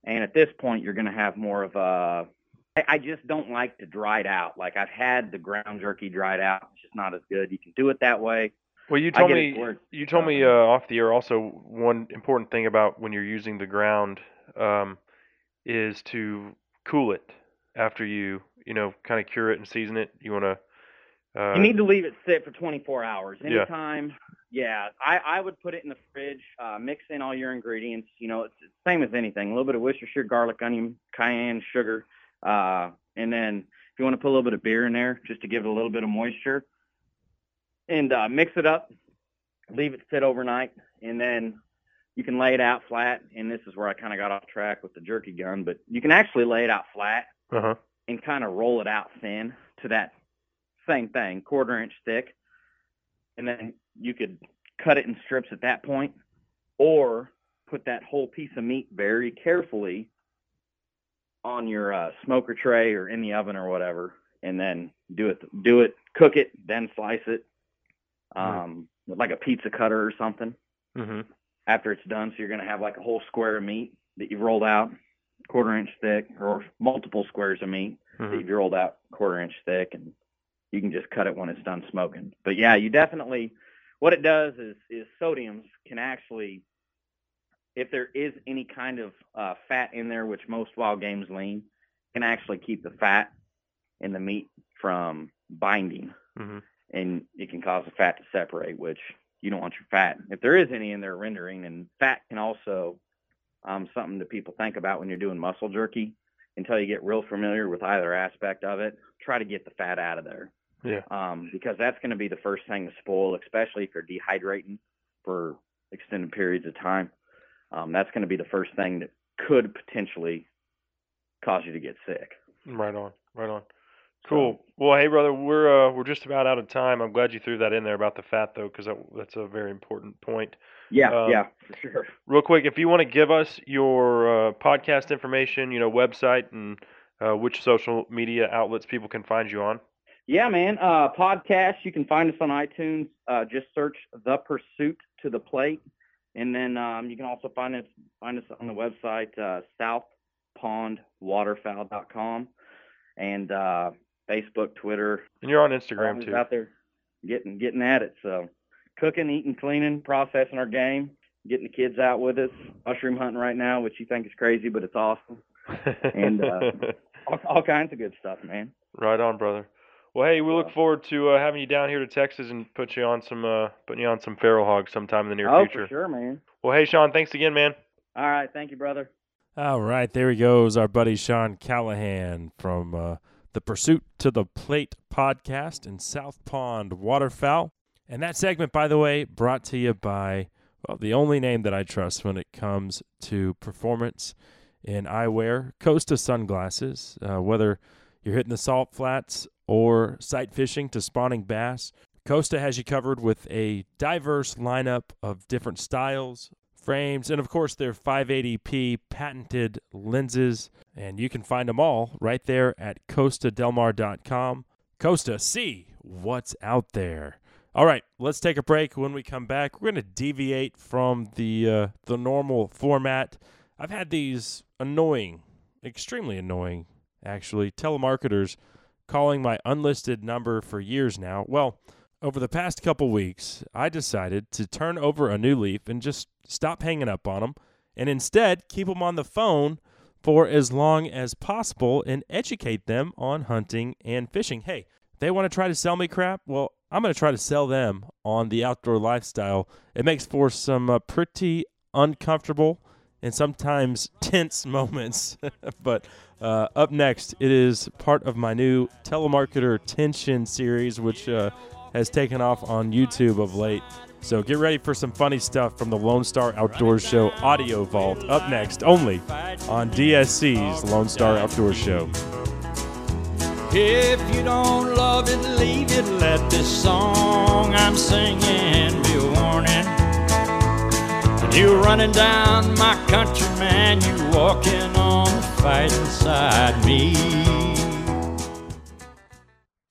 And at this point, you're going to have more of a. I I just don't like to dry it out. Like I've had the ground jerky dried out. It's just not as good. You can do it that way. Well, you told me it where it's you told me uh, off the air also one important thing about when you're using the ground um, is to cool it after you you know kind of cure it and season it. You want to. Uh, you need to leave it sit for 24 hours. Anytime. Yeah, yeah I, I would put it in the fridge, uh, mix in all your ingredients. You know, it's it's the same as anything. A little bit of Worcestershire, garlic, onion, cayenne, sugar, uh, and then if you want to put a little bit of beer in there, just to give it a little bit of moisture, and uh, mix it up. Leave it sit overnight, and then you can lay it out flat. And this is where I kind of got off track with the jerky gun, but you can actually lay it out flat Uh huh. and kind of roll it out thin to that same thing, quarter inch thick. And then you could cut it in strips at that point or put that whole piece of meat very carefully on your uh, smoker tray or in the oven or whatever and then do it do it cook it then slice it um with like a pizza cutter or something Mm-hmm. after it's done. So you're going to have like a whole square of meat that you've rolled out, quarter inch thick, or multiple squares of meat that you've rolled out quarter inch thick, and you can just cut it when it's done smoking. But yeah, you definitely. What it does is is sodiums can actually, if there is any kind of uh, fat in there, which most wild game's lean, can actually keep the fat in the meat from binding Mm-hmm. And it can cause the fat to separate, which you don't want your fat. If there is any in there rendering, and fat can also um, something that people think about when you're doing muscle jerky. Until you get real familiar with either aspect of it, try to get the fat out of there Yeah. um, because that's going to be the first thing to spoil, especially if you're dehydrating for extended periods of time. Um, that's going to be the first thing that could potentially cause you to get sick. Right on. Right on. Cool. Well, hey, brother, we're uh, we're just about out of time. I'm glad you threw that in there about the fat, though, because that, that's a very important point. Yeah, Um, yeah, for sure. Real quick, if you want to give us your uh, podcast information, you know, website and uh, which social media outlets people can find you on. Yeah, man. Uh, podcast. You can find us on iTunes. Uh, just search "The Pursuit to the Plate," and then um, you can also find us find us on the website uh, southpondwaterfowl.com and uh, Facebook, Twitter. And you're on Instagram too. Out there, getting getting at it. So, cooking, eating, cleaning, processing our game, getting the kids out with us, mushroom hunting right now, which you think is crazy, but it's awesome. and uh, all, all kinds of good stuff, man. Right on, brother. Well, hey, we look forward to uh, having you down here to Texas and put you on some uh, putting you on some feral hogs sometime in the near oh, future. for sure, man. Well, hey, Sean, thanks again, man. All right, thank you, brother. All right, there he goes, our buddy Sean Callahan from uh, the Pursuit to the Plate podcast in South Pond Waterfowl. And that segment, by the way, brought to you by well, the only name that I trust when it comes to performance in eyewear, Costa sunglasses. Uh, whether you're hitting the salt flats or sight fishing to spawning bass, Costa has you covered with a diverse lineup of different styles, frames, and of course their 580p patented lenses. And you can find them all right there at costadelmar.com. Costa, see what's out there. All right, let's take a break. When we come back, we're going to deviate from the uh, the normal format. I've had these annoying, extremely annoying, actually, telemarketers calling my unlisted number for years now. Well, over the past couple weeks, I decided to turn over a new leaf and just stop hanging up on them and instead keep them on the phone for as long as possible and educate them on hunting and fishing. Hey, they want to try to sell me crap? Well, I'm going to try to sell them on the outdoor lifestyle. It makes for some uh, pretty uncomfortable and sometimes tense moments. but uh, up next, it is part of my new telemarketer tension series, which uh, has taken off on YouTube of late. So get ready for some funny stuff from the Lone Star Outdoors Show audio vault. Up next, only on DSC's Lone Star Outdoors Show. If you don't love it, leave it. Let this song I'm singing be a warning. Running down my country, man, you're walking on the fighting side. Me,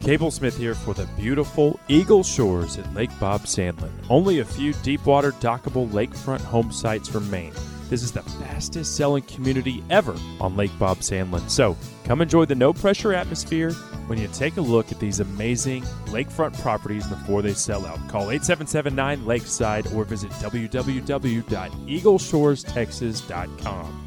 Cable Smith here for the beautiful Eagle Shores at Lake Bob Sandlin. Only a few deep water dockable lakefront home sites from Maine. This is the fastest selling community ever on Lake Bob Sandlin. So come enjoy the no pressure atmosphere when you take a look at these amazing lakefront properties before they sell out. Call 8779 Lakeside or visit www.eagleshorestexas.com.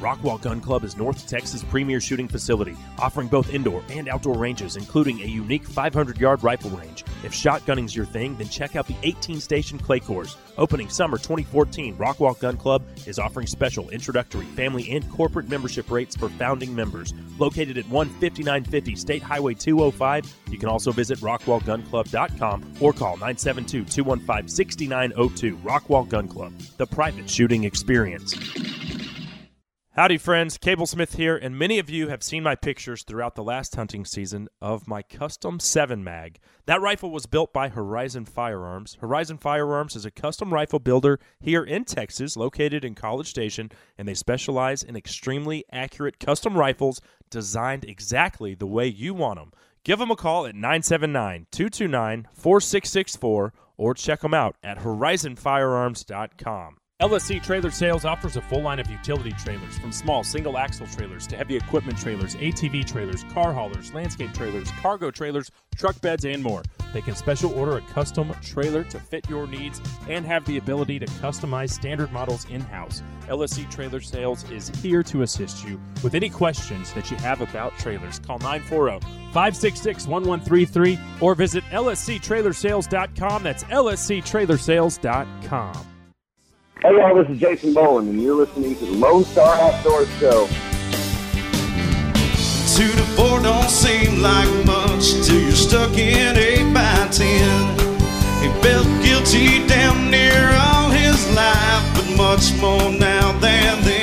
Rockwall Gun Club is North Texas' premier shooting facility, offering both indoor and outdoor ranges, including a unique 500 yard rifle range. If shotgunning's your thing, then check out the 18 station clay course. Opening summer 2014, Rockwall Gun Club is offering special introductory family and corporate membership rates for founding members. Located at 15950 State Highway 205, you can also visit rockwallgunclub.com or call 972 215 6902. Rockwall Gun Club, the private shooting experience. Howdy, friends. Cable Smith here, and many of you have seen my pictures throughout the last hunting season of my custom 7 mag. That rifle was built by Horizon Firearms. Horizon Firearms is a custom rifle builder here in Texas, located in College Station, and they specialize in extremely accurate custom rifles designed exactly the way you want them. Give them a call at 979 229 4664 or check them out at horizonfirearms.com. LSC Trailer Sales offers a full line of utility trailers, from small single axle trailers to heavy equipment trailers, ATV trailers, car haulers, landscape trailers, cargo trailers, truck beds, and more. They can special order a custom trailer to fit your needs and have the ability to customize standard models in house. LSC Trailer Sales is here to assist you with any questions that you have about trailers. Call 940 566 1133 or visit lsctrailersales.com. That's lsctrailersales.com. Hey y'all, this is Jason Boland, and you're listening to the Lone Star Outdoors Show. Two to four don't seem like much till you're stuck in eight by ten. He felt guilty down near all his life, but much more now than then.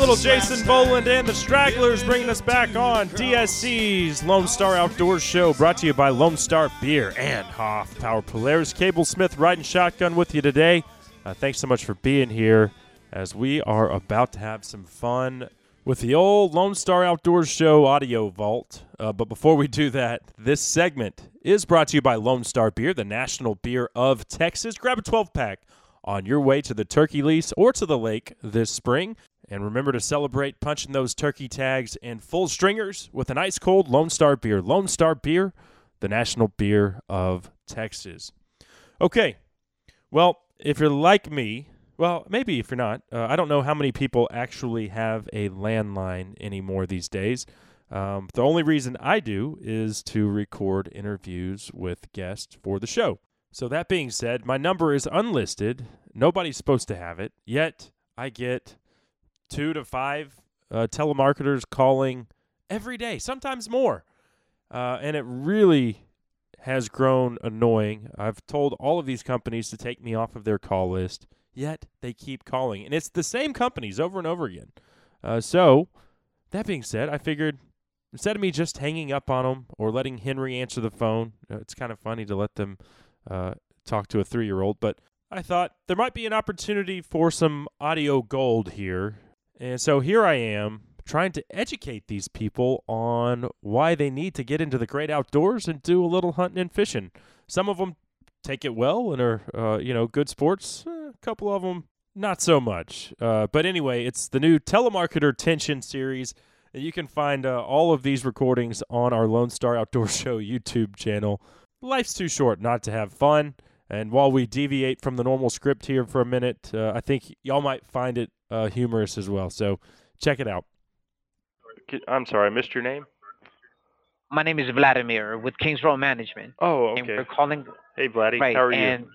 Little Jason Boland and the Stragglers bringing us back on DSC's Lone Star Outdoors Show, brought to you by Lone Star Beer and Hoffpauir Polaris. Cable Smith riding shotgun with you today. Uh, thanks so much for being here as we are about to have some fun with the old Lone Star Outdoors Show audio vault. Uh, but before we do that, this segment is brought to you by Lone Star Beer, the national beer of Texas. Grab a 12 pack on your way to the turkey lease or to the lake this spring. And remember to celebrate punching those turkey tags and full stringers with an ice cold Lone Star beer. Lone Star beer, the national beer of Texas. Okay. Well, if you're like me, well, maybe if you're not, uh, I don't know how many people actually have a landline anymore these days. Um, the only reason I do is to record interviews with guests for the show. So, that being said, my number is unlisted. Nobody's supposed to have it. Yet, I get two to five uh, telemarketers calling every day, sometimes more. Uh, and it really has grown annoying. I've told all of these companies to take me off of their call list, yet they keep calling. And it's the same companies over and over again. Uh, so, that being said, I figured instead of me just hanging up on them or letting Henry answer the phone, uh, it's kind of funny to let them uh, talk to a three year old, but I thought there might be an opportunity for some audio gold here. And so here I am trying to educate these people on why they need to get into the great outdoors and do a little hunting and fishing. Some of them take it well and are, uh, you know, good sports. A couple of them, not so much. Uh, but anyway, it's the new Telemarketer Tension series. And you can find uh, all of these recordings on our Lone Star Outdoor Show YouTube channel. Life's too short not to have fun. And while we deviate from the normal script here for a minute, uh, I think y'all might find it uh, humorous as well. So check it out. I'm sorry, I missed your name. My name is Vladimir with Kings Row Management. Oh, And okay. we're calling. Hey, Vladdy, right, how are you? and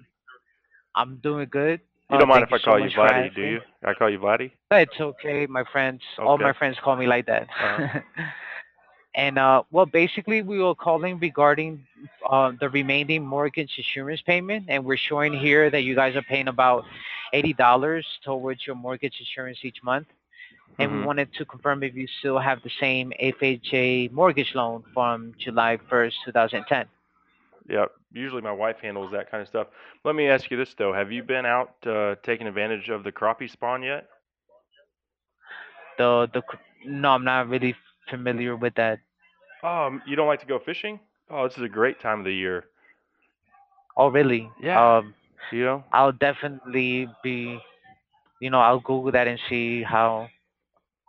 I'm doing good. You Oh, don't mind if I you so call you much Vladdy, do you? I call you Vladdy? It's okay. My friends, all my friends call me like that. Uh-huh. and uh, well, basically, we were calling regarding uh, the remaining mortgage insurance payment, and we're showing here that you guys are paying about eighty dollars towards your mortgage insurance each month. And we Mhm. wanted to confirm if you still have the same FHA mortgage loan from July 1st, 2010. Yeah. Usually my wife handles that kind of stuff. Let me ask you this though: Have you been out uh, taking advantage of the crappie spawn yet? The the no, I'm not really familiar with that. Um, you don't like to go fishing? Oh, this is a great time of the year. Oh, really? Yeah. Um, You know? I'll definitely be, you know, I'll Google that and see how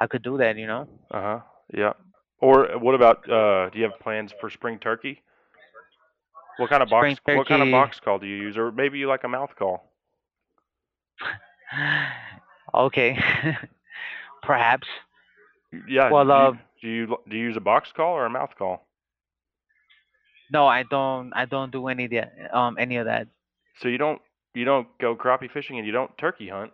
I could do that. You know. Uh huh. Yeah. Or what about? Uh, do you have plans for spring turkey? What kind of box? Spring What kind of box call do you use? Or maybe you like a mouth call? Okay. Perhaps. Yeah. Well, do, uh, you, do you do you use a box call or a mouth call? No, I don't. I don't do any of that. Um, any of that. So you don't you don't go crappie fishing and you don't turkey hunt.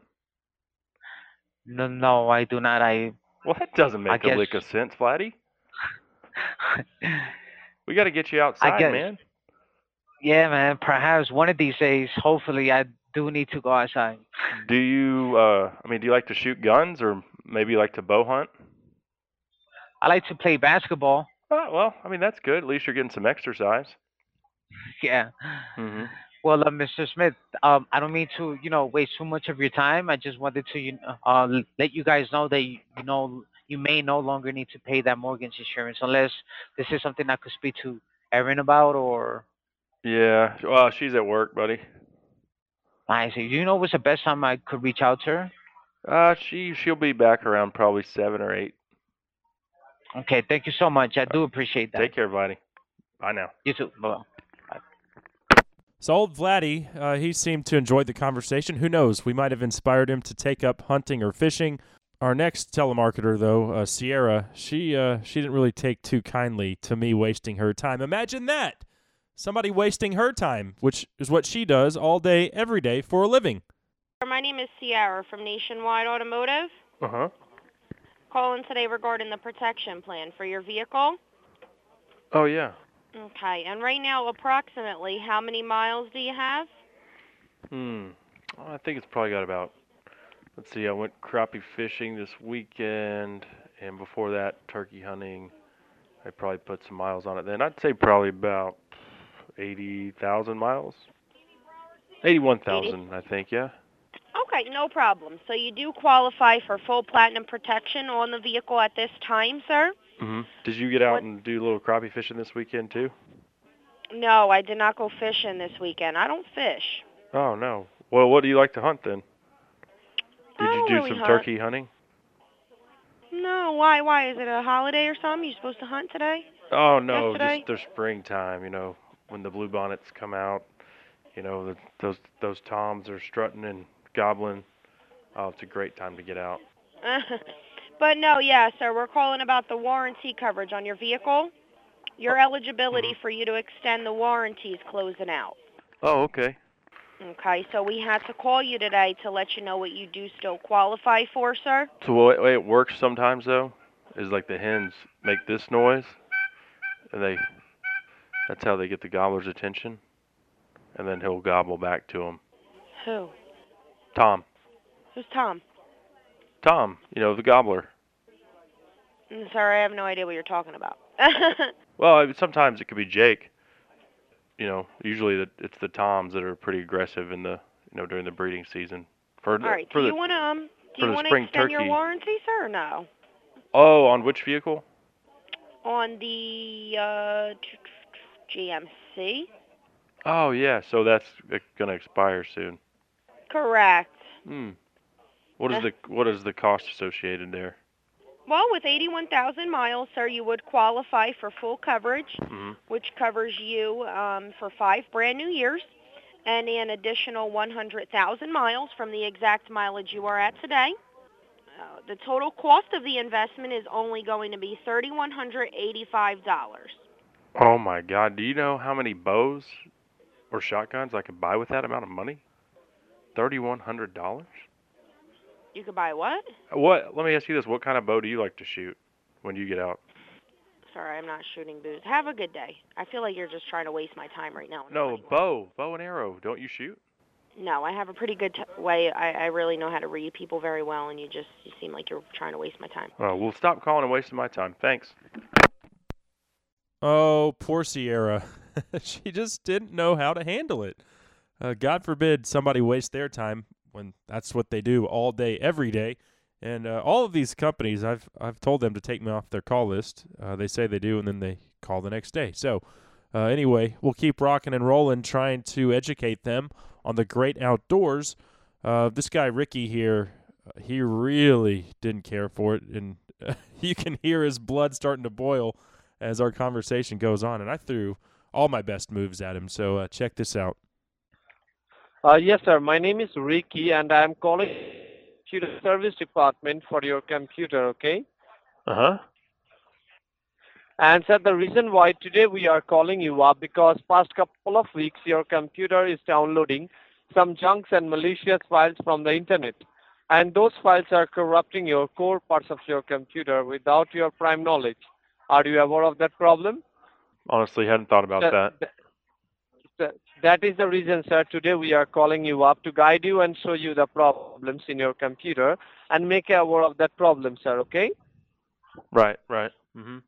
No, no, I do not. I. Well, that doesn't make a guess- lick of sense, Vladdy. We got to get you outside, guess- man. Yeah, man. Perhaps one of these days, hopefully, I do need to go outside. Do you? uh I mean, do you like to shoot guns or maybe you like to bow hunt? I like to play basketball. Oh, well, I mean that's good. At least you're getting some exercise. Yeah. hmm Well, uh, Mr. Smith, um, I don't mean to, you know, waste too much of your time. I just wanted to, you know, uh, let you guys know that you, you know you may no longer need to pay that mortgage insurance unless this is something I could speak to Erin about or Yeah. Well, she's at work, buddy. I see. Do you know what's the best time I could reach out to her? Uh, she she'll be back around probably seven or eight. Okay, thank you so much. I do appreciate that. Take care, buddy. Bye now. You too. Bye. So old Vladdy, uh, he seemed to enjoy the conversation. Who knows? We might have inspired him to take up hunting or fishing. Our next telemarketer, though, uh, Sierra, she uh, she didn't really take too kindly to me wasting her time. Imagine that, somebody wasting her time, which is what she does all day, every day for a living. My name is Sierra from Nationwide Automotive. Uh huh. Calling today regarding the protection plan for your vehicle. Oh yeah. Okay, and right now, approximately how many miles do you have? Hmm. Well, I think it's probably got about. Let's see. I went crappie fishing this weekend, and before that, turkey hunting. I probably put some miles on it. Then I'd say probably about eighty thousand miles. Eighty-one thousand, I think. Yeah. Okay, no problem. So you do qualify for full platinum protection on the vehicle at this time, sir? Hmm Did you get out What- and do a little crappie fishing this weekend too? No, I did not go fishing this weekend. I don't fish. Oh no. Well, what do you like to hunt then? Did you don't really some hunt. turkey hunting? No, why? Why? Is it a holiday or something? You supposed to hunt today? Oh no, Yesterday? just their springtime. You know, when the bluebonnets come out. You know, the, those those toms are strutting and gobbling. Oh, it's a great time to get out. but no, yeah, sir. We're calling about the warranty coverage on your vehicle. Your oh. eligibility mm-hmm. for you to extend the warranty is closing out. Oh, okay. Okay, so we had to call you today to let you know what you do still qualify for, sir. So way it works sometimes though is like the hens make this noise, and they that's how they get the gobbler's attention, and then he'll gobble back to them. Who? Tom, Who's Tom? Tom, you know the gobbler. Mm, Sorry, I have no idea what you're talking about. Well, I mean, sometimes it could be Jake. You know, usually the, it's the toms that are pretty aggressive in the you know during the breeding season. For the, All right, for do the you want to um, do you want to spring extend your turkey- warranty, sir, or no? oh, on which vehicle? On the uh, GMC? Oh yeah, so that's uh, gonna expire soon. Correct. Hmm. What Uh. the what is the cost associated there? Well, with 81,000 miles, sir, you would qualify for full coverage, hmm which covers you um, for five brand new years and an additional 100,000 miles from the exact mileage you are at today. Uh, the total cost of the investment is only going to be $3,185. Oh my God! Do you know how many bows or shotguns I could buy with that amount of money? Thirty-one hundred dollars. You could buy what? What? Let me ask you this: What kind of bow do you like to shoot when you get out? Sorry, I'm not shooting booze. Have a good day. I feel like you're just trying to waste my time right now. No, bow, bow and arrow. Don't you shoot? No, I have a pretty good t- way. I, I really know how to read people very well, and you just you seem like you're trying to waste my time. Oh, well, stop calling and wasting my time. Thanks. Oh, poor Sierra. she just didn't know how to handle it. Uh, God forbid somebody waste their time when that's what they do all day, every day. And uh, all of these companies, I've I've told them to take me off their call list. Uh, they say they do, and then they call the next day. So uh, anyway, we'll keep rocking and rolling, trying to educate them on the great outdoors. Uh, this guy Ricky here, uh, he really didn't care for it, and you can hear his blood starting to boil as our conversation goes on. And I threw all my best moves at him. So uh, check this out. Uh, yes, sir. My name is Ricky, and I'm calling to the service department for your computer. Okay. Uh huh. And sir, the reason why today we are calling you up because past couple of weeks your computer is downloading some junks and malicious files from the internet, and those files are corrupting your core parts of your computer without your prime knowledge. Are you aware of that problem? Honestly, hadn't thought about Sir, that. th- th- That is the reason, sir. Today we are calling you up to guide you and show you the problems in your computer and make you aware of that problem, sir. Okay? Right, right. Mm-hmm.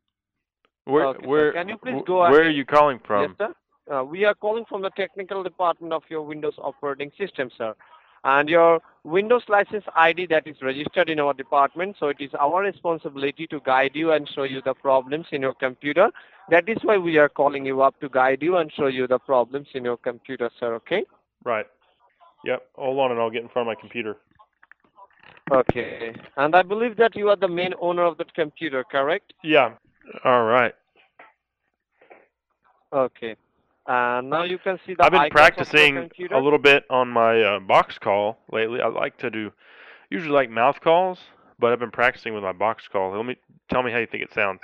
Where, Okay, where, Can you please go where ahead? are you calling from? Yes, sir. Uh, we are calling from the technical department of your Windows operating system, sir. And your Windows license ID that is registered in our department, so it is our responsibility to guide you and show you the problems in your computer. That is why we are calling you up to guide you and show you the problems in your computer, sir. Okay? Right. Yep. Hold on, and I'll get in front of my computer. Okay. And I believe that you are the main owner of that computer, correct? Yeah. All right. Okay. And now you can see the I've been icons of your practicing a little bit on my uh, box call lately. I like to do usually like mouth calls, but I've been practicing with my box call. Let me tell me how you think it sounds.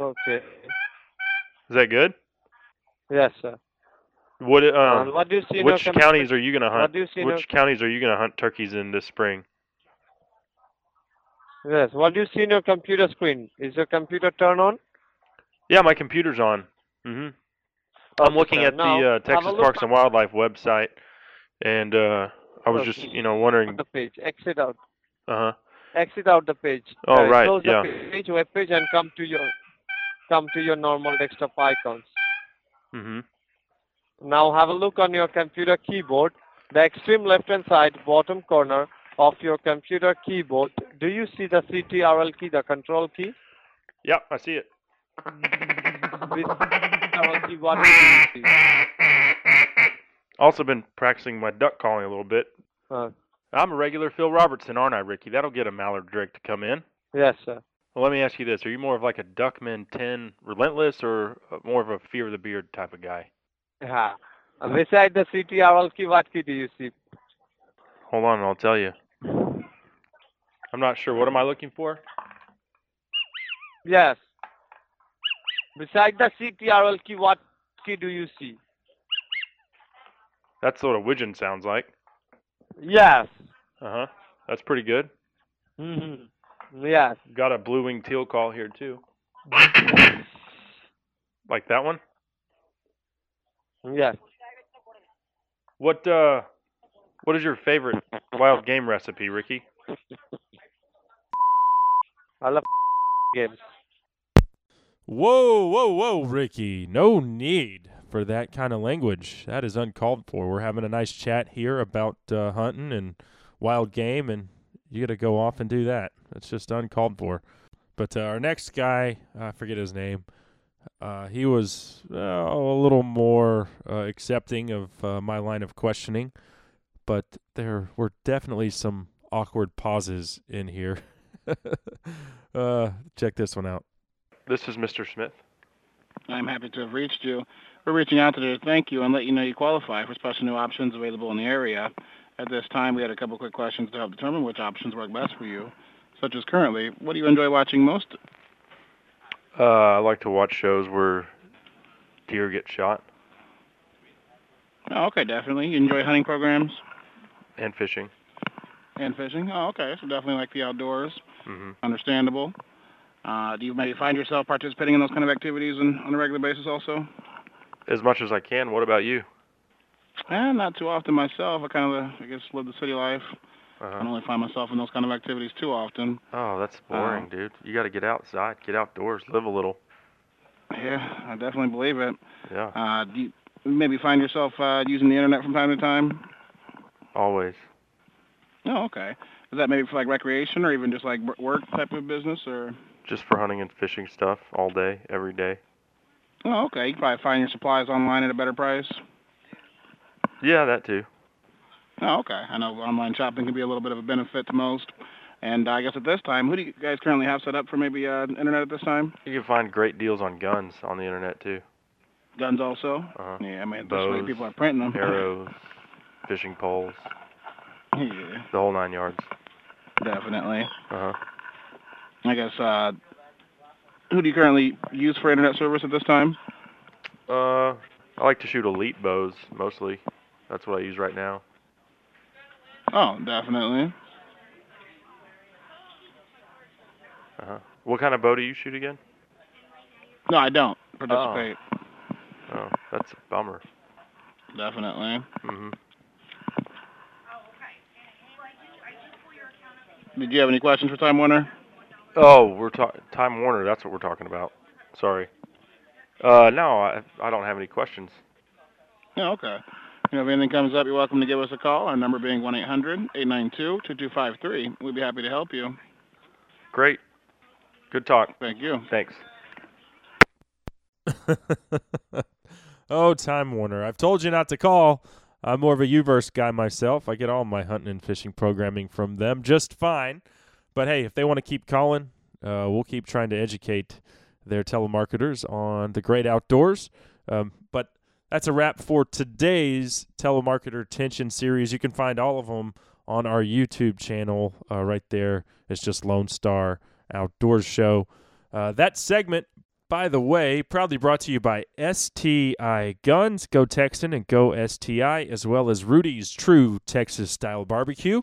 Okay. Is that good? Yes, sir. What um, what do you see which counties are you gonna What hunt? do you see Which counties are you gonna hunt turkeys in this spring? Yes. What do you see in your computer screen? Is your computer turned on? Yeah, my computer's on. Mhm. I'm looking at the uh, Texas Parks and Wildlife website, and uh, I was just you know wondering. The page. Exit out. Uh huh. Exit out the page. Oh, Uh, right, Close yeah. the page, web page, and come to your come to your normal desktop icons. Mhm. Now have a look on your computer keyboard. The extreme left-hand side, bottom corner of your computer keyboard. Do you see the CTRL key, the control key? Yep, I see it. With CTRL key, what do you? Also been practicing my duck calling a little bit. Uh, I'm a regular Phil Robertson, aren't I, Ricky? That'll get a Mallard Drake to come in. yes, sir. Well, let me ask you this: Are you more of like a Duckman 10 relentless, or uh, more of a fear of the beard type of guy? Yeah. Uh, beside the CTRL key, what do you see? Hold on, I'll tell you. I'm not sure. What am I looking for? Yes. Beside the CTRL key, what key do you see? That's what a widgeon sounds like. Yes. Uh huh. That's pretty good. Mm hmm Yes. Got a blue winged teal call here too. Like that one? Yes. What uh what is your favorite wild game recipe, Ricky? I love games. Whoa, whoa, whoa, Ricky. No need for that kind of language. That is uncalled for. We're having a nice chat here about uh, hunting and wild game, and you got to go off and do that. That's just uncalled for. But uh, our next guy, I forget his name, uh, he was uh, a little more uh, accepting of uh, my line of questioning, but there were definitely some awkward pauses in here. uh, check this one out. This is Mr. Smith. I'm happy to have reached you. We're reaching out today to thank you and let you know you qualify for special new options available in the area. At this time, we had a couple quick questions to help determine which options work best for you, such as currently, what do you enjoy watching most? Uh, I like to watch shows where deer get shot. Oh, okay, definitely. You enjoy hunting programs and fishing. and fishing. Oh, okay. So definitely like the outdoors. Mm-hmm. Understandable. Uh, do you maybe find yourself participating in those kind of activities in, on a regular basis also? As much as I can. What about you? Eh, not too often myself. I kind of, I guess, live the city life. Uh-huh. I don't really find myself in those kind of activities too often. Oh, that's boring, Uh, dude. You got to get outside, get outdoors, live a little. Yeah, I definitely believe it. Yeah, Uh, do you maybe find yourself uh, using the internet from time to time? always. Oh, okay. Is that maybe for like recreation or even just like work type of business or? Just for hunting and fishing stuff all day, every day. Oh, okay. You can probably find your supplies online at a better price. Yeah, that too. Oh, okay. I know online shopping can be a little bit of a benefit to most. And I guess at this time, who do you guys currently have set up for maybe uh, internet at this time? You can find great deals on guns on the internet too. Guns also? Uh-huh. Yeah, I mean, that's the way Bows, people are printing them. arrows, fishing poles, yeah, the whole nine yards. definitely. Uh huh. I guess, uh, who do you currently use for internet service at this time? Uh, I like to shoot elite bows mostly. That's what I use right now. Oh, definitely. Uh huh. What kind of bow do you shoot again? No, I don't participate. Oh, that's a bummer. Definitely. hmm Did you have any questions for Time Warner? Oh, we're talking Time Warner. That's what we're talking about. Sorry. Uh, no, I I don't have any questions. Yeah, okay. You know, if anything comes up, you're welcome to give us a call. Our number being 1-800-892-2253. We'd be happy to help you. Great. Good talk. Thank you. Thanks. oh, Time Warner. I've told you not to call. I'm more of a Uverse guy myself. I get all my hunting and fishing programming from them just fine. But hey, if they want to keep calling, uh, we'll keep trying to educate their telemarketers on the great outdoors. Um, but that's a wrap for today's telemarketer tension series. You can find all of them on our YouTube channel uh, right there. It's just Lone Star Outdoors Show. Uh, that segment, by the way, proudly brought to you by STI Guns, Go Texan, and Go STI, as well as Rudy's True Texas Style Barbecue.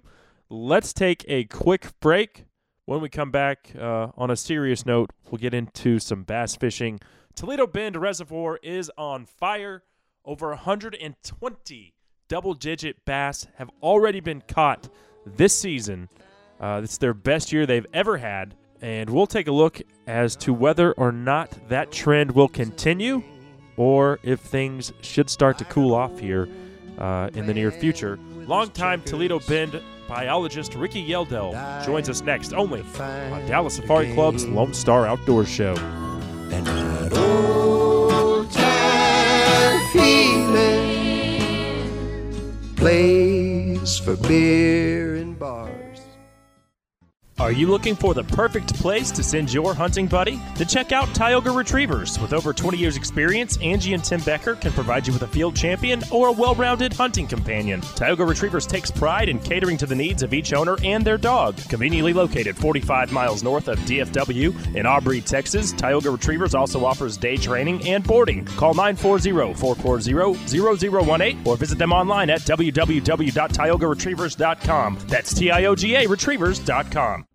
Let's take a quick break. When we come back, uh, on a serious note, we'll get into some bass fishing. Toledo Bend Reservoir is on fire. Over 120 double digit bass have already been caught this season. Uh, it's their best year they've ever had. And we'll take a look as to whether or not that trend will continue or if things should start to cool off here uh, in the near future. Longtime Toledo Bend biologist Ricky Yeldell joins us next only on Dallas Safari Club's Lone Star Outdoor Show. And that old time feeling plays for beer and bars. Are you looking for the perfect place to send your hunting buddy? To check out Tioga Retrievers. With over 20 years' experience, Angie and Tim Becker can provide you with a field champion or a well rounded hunting companion. Tioga Retrievers takes pride in catering to the needs of each owner and their dog. Conveniently located 45 miles north of DFW in Aubrey, Texas, Tioga Retrievers also offers day training and boarding. Call 940 440 0018 or visit them online at www.tiogaretrievers.com. That's T I O G A retrievers.com.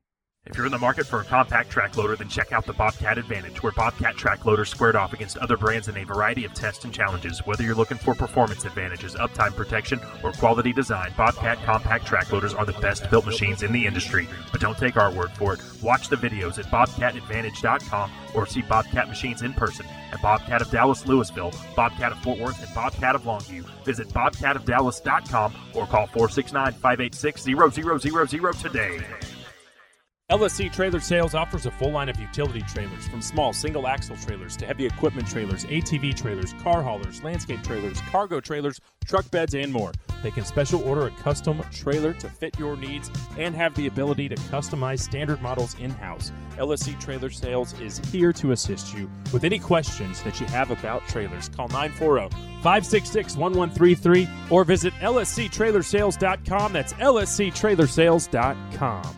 If you're in the market for a compact track loader, then check out the Bobcat Advantage, where Bobcat track loaders squared off against other brands in a variety of tests and challenges. Whether you're looking for performance advantages, uptime protection, or quality design, Bobcat compact track loaders are the best built machines in the industry. But don't take our word for it. Watch the videos at bobcatadvantage.com or see Bobcat machines in person at Bobcat of Dallas Lewisville, Bobcat of Fort Worth, and Bobcat of Longview. Visit bobcatofdallas.com or call 469 586 0000 today. LSC Trailer Sales offers a full line of utility trailers from small single axle trailers to heavy equipment trailers, ATV trailers, car haulers, landscape trailers, cargo trailers, truck beds, and more. They can special order a custom trailer to fit your needs and have the ability to customize standard models in house. LSC Trailer Sales is here to assist you with any questions that you have about trailers. Call 940 566 1133 or visit lsctrailersales.com. That's lsctrailersales.com.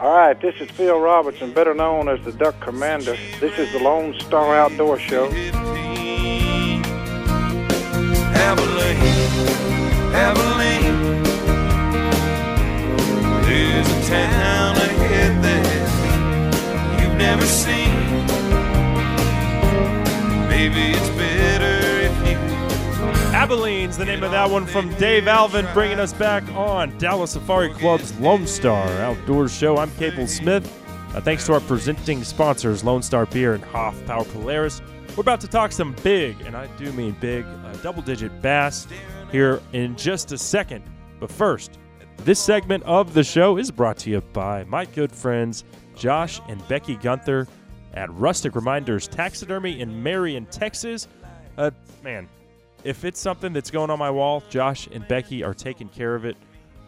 All right, this is Phil Robertson, better known as the Duck Commander. This is the Lone Star Outdoor Show. Abilene, Abilene. There's a town ahead there you've never seen. Maybe it's. Abilene's the name of that one from Dave Alvin, bringing us back on Dallas Safari Club's Lone Star Outdoors Show. I'm Cable Smith. Uh, thanks to our presenting sponsors, Lone Star Beer and Hoffpauir Polaris. We're about to talk some big, and I do mean big, uh, double digit bass here in just a second. But first, this segment of the show is brought to you by my good friends Josh and Becky Gunther at Rustic Reminders Taxidermy in Marion, Texas. Uh, man, if it's something that's going on my wall, Josh and Becky are taking care of it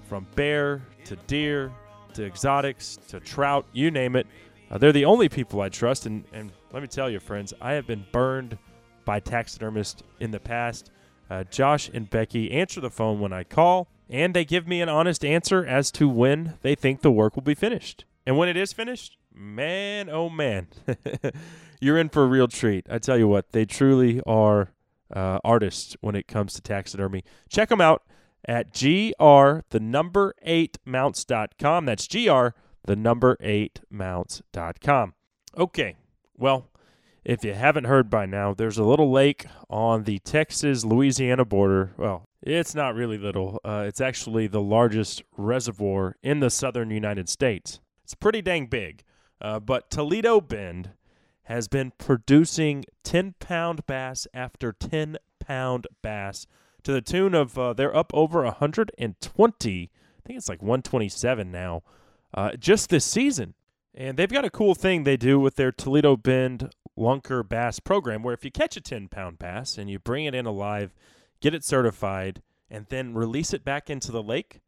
from bear to deer to exotics to trout, you name it. Uh, they're the only people I trust. And, and let me tell you, friends, I have been burned by taxidermists in the past. Uh, Josh and Becky answer the phone when I call, and they give me an honest answer as to when they think the work will be finished. And when it is finished, man, oh man, you're in for a real treat. I tell you what, they truly are uh, artists when it comes to taxidermy. Check them out at gr the number eight mounts.com. That's gr the number eight mounts.com. Okay, well, if you haven't heard by now, there's a little lake on the Texas Louisiana border. Well, it's not really little, uh, it's actually the largest reservoir in the southern United States. It's pretty dang big. Uh, but Toledo Bend has been producing 10 pound bass after 10 pound bass to the tune of uh, they're up over 120. I think it's like 127 now, uh, just this season. And they've got a cool thing they do with their Toledo Bend Lunker Bass program where if you catch a 10 pound bass and you bring it in alive, get it certified, and then release it back into the lake,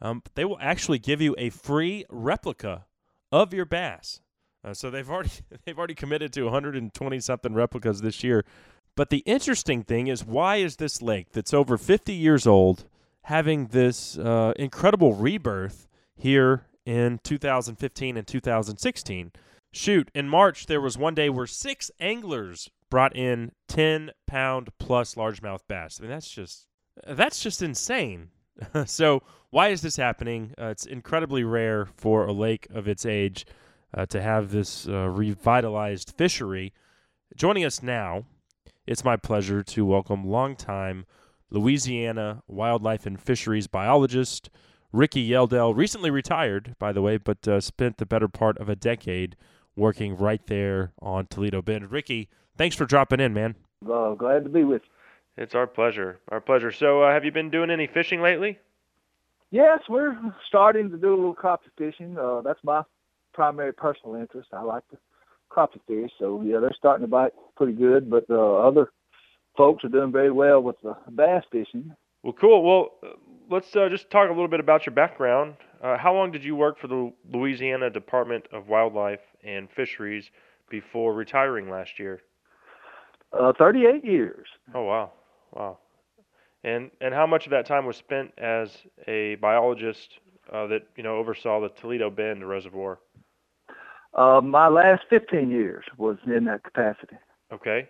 um, they will actually give you a free replica of your bass. Uh, so they've already they've already committed to 120 something replicas this year. But the interesting thing is, why is this lake that's over 50 years old having this uh, incredible rebirth here in 2015 and 2016? Shoot, in March there was one day where six anglers brought in 10 pound plus largemouth bass. I mean, that's just that's just insane. so why is this happening? Uh, it's incredibly rare for a lake of its age uh, to have this uh, revitalized fishery. Joining us now, it's my pleasure to welcome longtime Louisiana wildlife and fisheries biologist Ricky Yeldell, recently retired, by the way, but uh, spent the better part of a decade working right there on Toledo Bend. Ricky, thanks for dropping in, man. Glad to be with you. It's our pleasure. Our pleasure. So, uh, have you been doing any fishing lately? Yes, we're starting to do a little crappie fishing. Uh, that's my primary personal interest. I like to crappie fish, so yeah, they're starting to bite pretty good. But uh, other folks are doing very well with the bass fishing. Well, cool. Well, let's uh, just talk a little bit about your background. Uh, how long did you work for the Louisiana Department of Wildlife and Fisheries before retiring last year? Uh, 38 years. Oh wow, wow. And and how much of that time was spent as a biologist uh, that you know oversaw the Toledo Bend Reservoir? Uh, my last 15 years was in that capacity. Okay.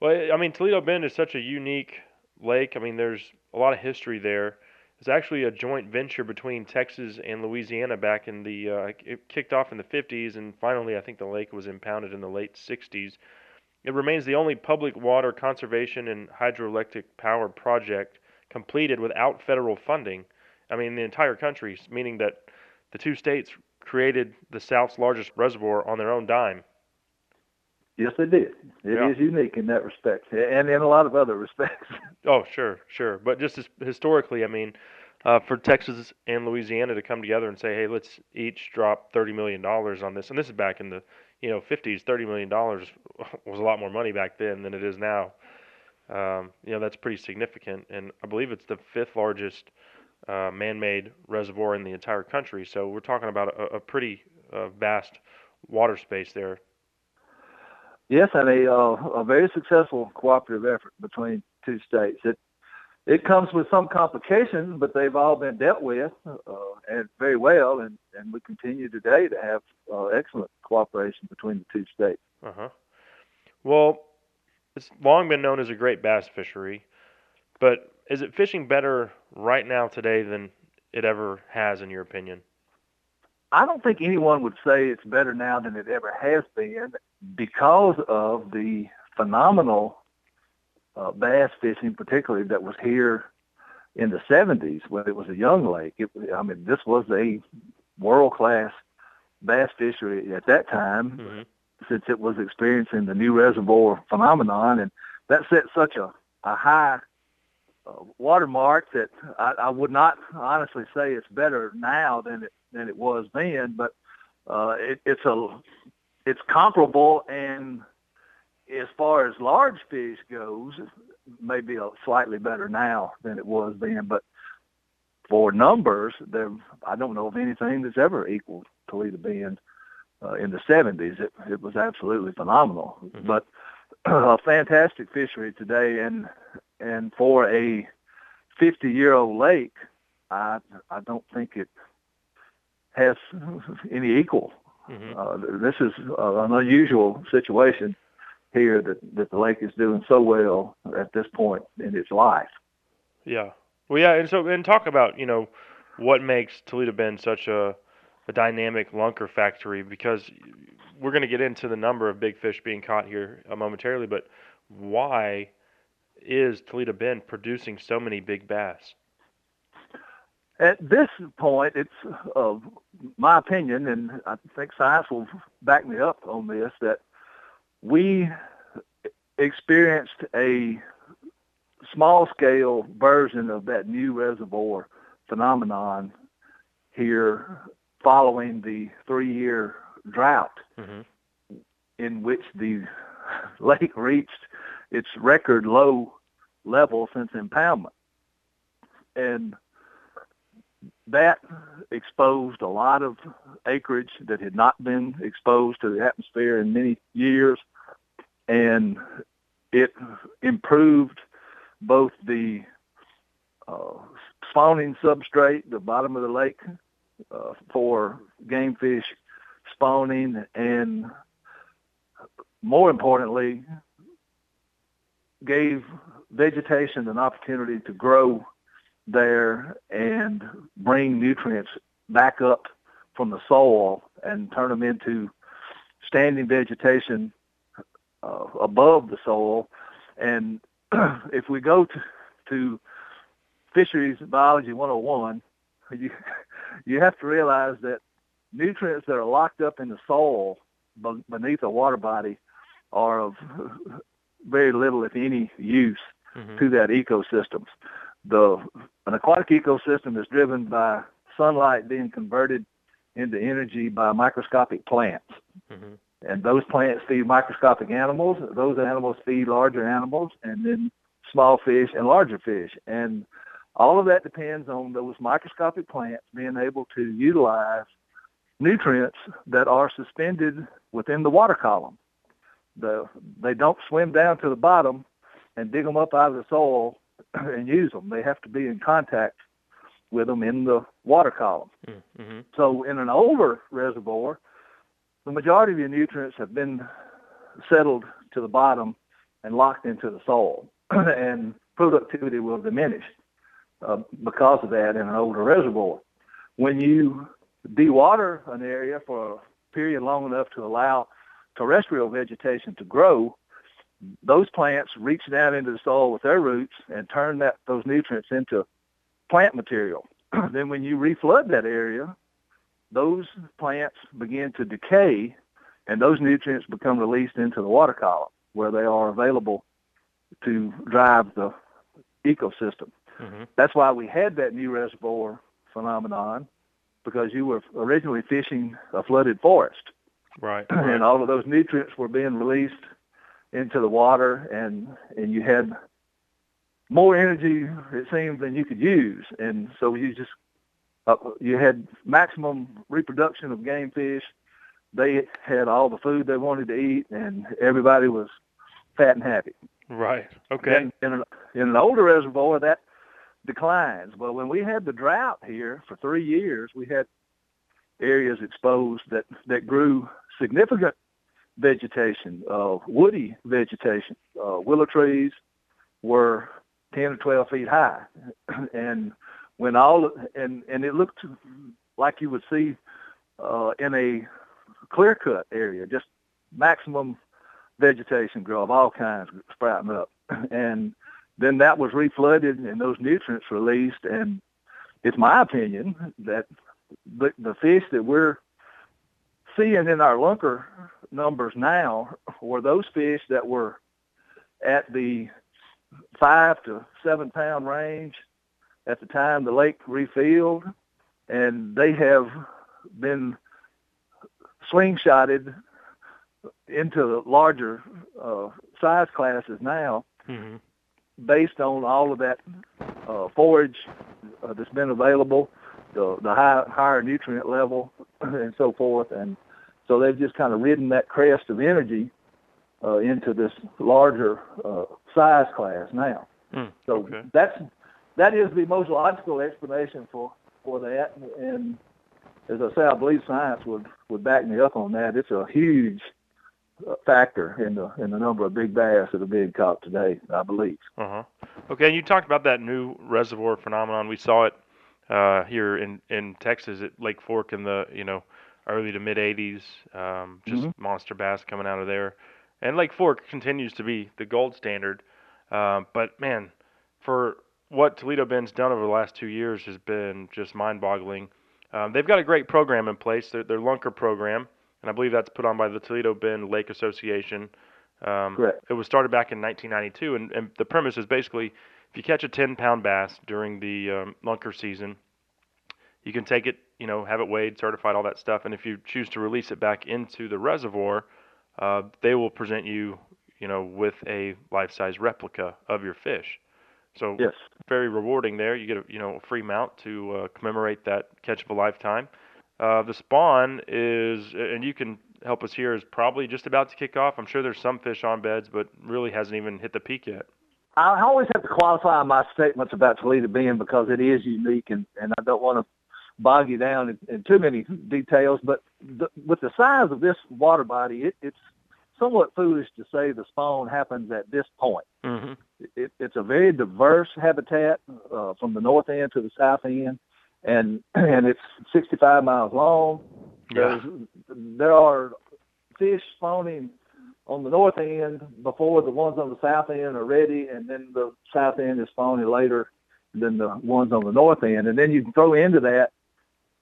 Well, I mean, Toledo Bend is such a unique lake. I mean, there's a lot of history there. It's actually a joint venture between Texas and Louisiana back in the. Uh, it kicked off in the 50s, and finally, I think the lake was impounded in the late 60s. It remains the only public water conservation and hydroelectric power project completed without federal funding. I mean, the entire country, meaning that the two states created the South's largest reservoir on their own dime. Yes, they did. It Yeah. is unique in that respect, and in a lot of other respects. Oh, sure, sure. But just as historically, I mean, uh, for Texas and Louisiana to come together and say, hey, let's each drop thirty million dollars on this. And this is back in the you know 50s. Thirty million dollars was a lot more money back then than it is now. Um, you know that's pretty significant, and I believe it's the fifth largest uh, man-made reservoir in the entire country. So we're talking about a, a pretty uh, vast water space there. Yes, and a uh, a very successful cooperative effort between two states. It it comes with some complications, but they've all been dealt with uh, and very well, and, and we continue today to have uh, excellent cooperation between the two states. Uh huh. Well, it's long been known as a great bass fishery, but is it fishing better right now today than it ever has, in your opinion? I don't think anyone would say it's better now than it ever has been because of the phenomenal uh, bass fishing, particularly that was here in the 70s when it was a young lake. It, I mean, this was a world-class bass fishery at that time mm-hmm. since it was experiencing the new reservoir phenomenon, and that set such a, a high watermark that I, I would not honestly say it's better now than it than it was then, but uh, it, it's a it's comparable and as far as large fish goes, maybe a slightly better now than it was then. But for numbers, there I don't know of anything that's ever equaled Toledo Bend uh, in the 70s. It it was absolutely phenomenal. Mm-hmm. But a fantastic fishery today, and and for a 50 year old lake, I I don't think it has any equal. Mm-hmm. Uh, this is uh, an unusual situation here that, that the lake is doing so well at this point in its life. Yeah. Well, yeah, and so and talk about you know what makes Toledo Bend such a, a dynamic lunker factory because we're going to get into the number of big fish being caught here momentarily, but why is Toledo Bend producing so many big bass? At this point, it's uh, my opinion, and I think science will back me up on this, that we experienced a small scale version of that new reservoir phenomenon here following the three year drought mm-hmm. in which the lake reached its record low level since impoundment. And that exposed a lot of acreage that had not been exposed to the atmosphere in many years, and it improved both the uh, spawning substrate, the bottom of the lake, uh, for game fish spawning, and more importantly, gave vegetation an opportunity to grow there and bring nutrients back up from the soil and turn them into standing vegetation uh, above the soil. And if we go to, to fisheries biology 101, you you have to realize that nutrients that are locked up in the soil beneath a water body are of very little, if any, use mm-hmm. to that ecosystem. The an aquatic ecosystem is driven by sunlight being converted into energy by microscopic plants. Mm-hmm. And those plants feed microscopic animals. Those animals feed larger animals, and then small fish and larger fish. And all of that depends on those microscopic plants being able to utilize nutrients that are suspended within the water column. The, they don't swim down to the bottom and dig them up out of the soil and use them. They have to be in contact with them in the water column. Mm-hmm. So in an older reservoir, the majority of your nutrients have been settled to the bottom and locked into the soil, and productivity will diminish uh, because of that in an older reservoir. When you dewater an area for a period long enough to allow terrestrial vegetation to grow, those plants reach down into the soil with their roots and turn that those nutrients into plant material. then when you reflood that area, those plants begin to decay and those nutrients become released into the water column where they are available to drive the ecosystem. Mm-hmm. That's why we had that new reservoir phenomenon, because you were originally fishing a flooded forest, Right. and all of those nutrients were being released into the water, and and you had more energy it seemed than you could use, and so you just uh, you had maximum reproduction of game fish. They had all the food they wanted to eat, and everybody was fat and happy. Right. Okay. In, in, an, in an older reservoir, that declines. But when we had the drought here for three years, we had areas exposed that, that grew significant vegetation, uh, woody vegetation. Uh, willow trees were 10 or 12 feet high. and when all, and, and it looked like you would see uh, in a clear cut area, just maximum vegetation grow of all kinds sprouting up. And then that was reflooded and those nutrients released. And it's my opinion that the, the fish that we're seeing in our lunker numbers now were those fish that were at the five to seven pound range at the time the lake refilled. And they have been slingshotted into larger uh, size classes now Mm-hmm. based on all of that uh, forage uh, that's been available, the, the high, higher nutrient level, and so forth. And so they've just kind of ridden that crest of energy uh, into this larger uh, size class now. Mm, So okay. that's that is the most logical explanation for for that. And as I say, I believe science would would back me up on that. It's a huge uh, factor in the in the number of big bass that are being caught today. I believe. Uh huh. Okay, and you talked about that new reservoir phenomenon. We saw it uh, here in in Texas at Lake Fork in the you know early to mid '80s. Um, just Mhm. monster bass coming out of there, and Lake Fork continues to be the gold standard. Um, but man, for what Toledo Bend's done over the last two years has been just mind-boggling. Um, they've got a great program in place, their, their Lunker program, and I believe that's put on by the Toledo Bend Lake Association. Um, Correct. It was started back in 1992, and, and the premise is basically if you catch a 10-pound bass during the um, Lunker season, you can take it, you know, have it weighed, certified, all that stuff, and if you choose to release it back into the reservoir, uh, they will present you, you know, with a life-size replica of your fish. So Yes. very rewarding there. You get a you know a free mount to uh, commemorate that catch of a lifetime. Uh, the spawn is, and you can help us here, is probably just about to kick off. I'm sure there's some fish on beds, but really hasn't even hit the peak yet. I always have to qualify my statements about Toledo Bend because it is unique, and, and I don't want to bog you down in, in too many details. But the, with the size of this water body, it, it's somewhat foolish to say the spawn happens at this point. Mm-hmm. It, it's a very diverse habitat uh, from the north end to the south end, and and it's 65 miles long. Yeah. There's, there are fish spawning on the north end before the ones on the south end are ready, and then the south end is spawning later than the ones on the north end. And then you can throw into that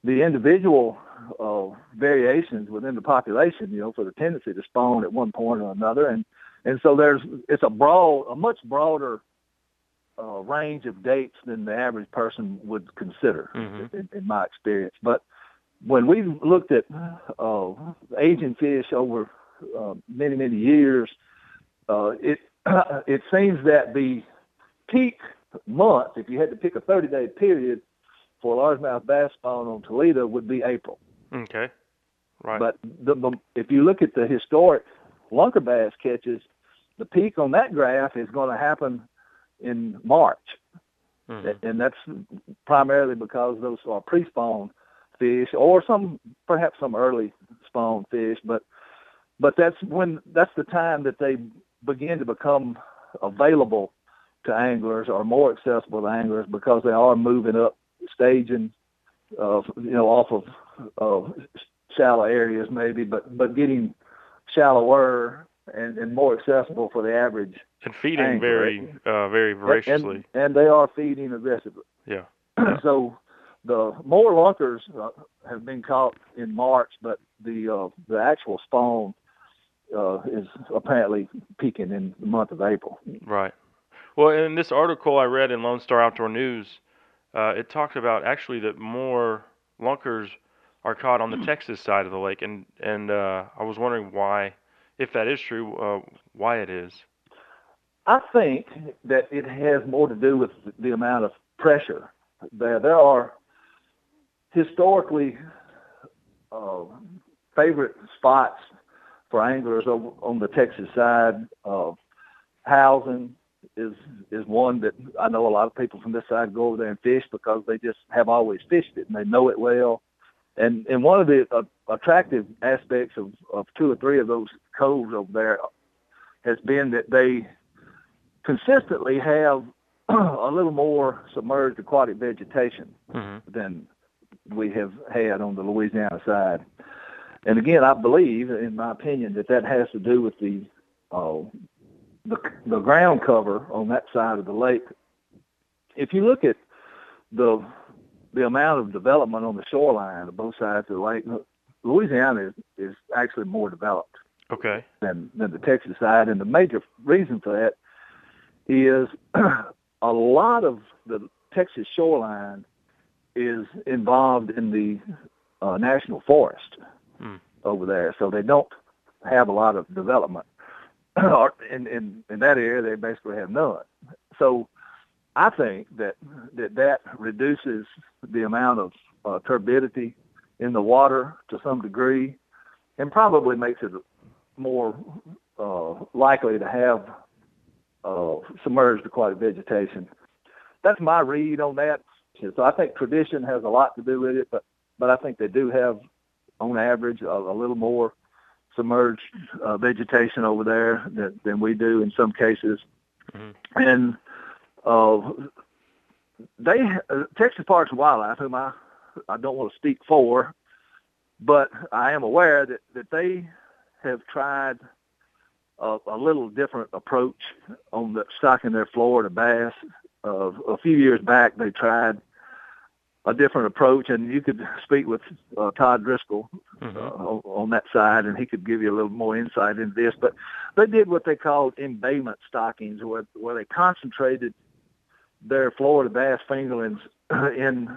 the individual uh, variations within the population, you know, for the tendency to spawn at one point or another. And and so there's it's a broad, a much broader uh, range of dates than the average person would consider, Mhm. in, in my experience. But when we looked at uh, aging fish over uh, many many years, uh, it it seems that the peak month, if you had to pick a 30 day period for largemouth bass spawn on Toledo, would be April. Okay. Right. But the, the, if you look at the historic lunker bass catches, the peak on that graph is going to happen in March, Mhm. and that's primarily because those are pre-spawn fish, or some perhaps some early spawn fish. But but that's when that's the time that they begin to become available to anglers or more accessible to anglers because they are moving up staging, uh, you know, off of uh, shallow areas maybe, but but getting shallower and, and more accessible for the average. and feeding angler. very uh, very voraciously. And, and they are feeding aggressively. yeah. so the more lunkers uh, have been caught in March, but the uh, the actual spawn uh, is apparently peaking in the month of April. Right. Well, in this article I read in Lone Star Outdoor News, uh, it talked about actually that more lunkers are caught on the Texas side of the lake, and and uh, I was wondering why, if that is true, uh, why it is. I think that it has more to do with the amount of pressure. There, there are historically uh, favorite spots for anglers over on the Texas side. Uh, Housen is is one that I know a lot of people from this side go over there and fish because they just have always fished it and they know it well. And and one of the uh, attractive aspects of of two or three of those coves over there has been that they consistently have a little more submerged aquatic vegetation Mm-hmm. than we have had on the Louisiana side. And again, I believe, in my opinion, that that has to do with the uh, the, the ground cover on that side of the lake. If you look at the the amount of development on the shoreline of both sides of the lake, Louisiana is, is actually more developed Okay. than than the Texas side, and the major reason for that is a lot of the Texas shoreline is involved in the uh, national forest Hmm. over there, so they don't have a lot of development. In, in in that area, they basically have none. So I think that that that reduces the amount of uh, turbidity in the water to some degree, and probably makes it more uh, likely to have uh, submerged aquatic vegetation. That's my read on that. So I think tradition has a lot to do with it, but but I think they do have, on average, a, a little more submerged uh, vegetation over there than, than we do in some cases. And uh, they uh, Texas Parks and Wildlife, whom I I don't want to speak for, but I am aware that that they have tried a, a little different approach on the stocking their Florida bass. Uh, a few years back, they tried a different approach, and you could speak with uh, Todd Driscoll uh, on, that side, and he could give you a little more insight into this. But they did what they called embayment stockings, where where they concentrated their Florida bass fingerlings in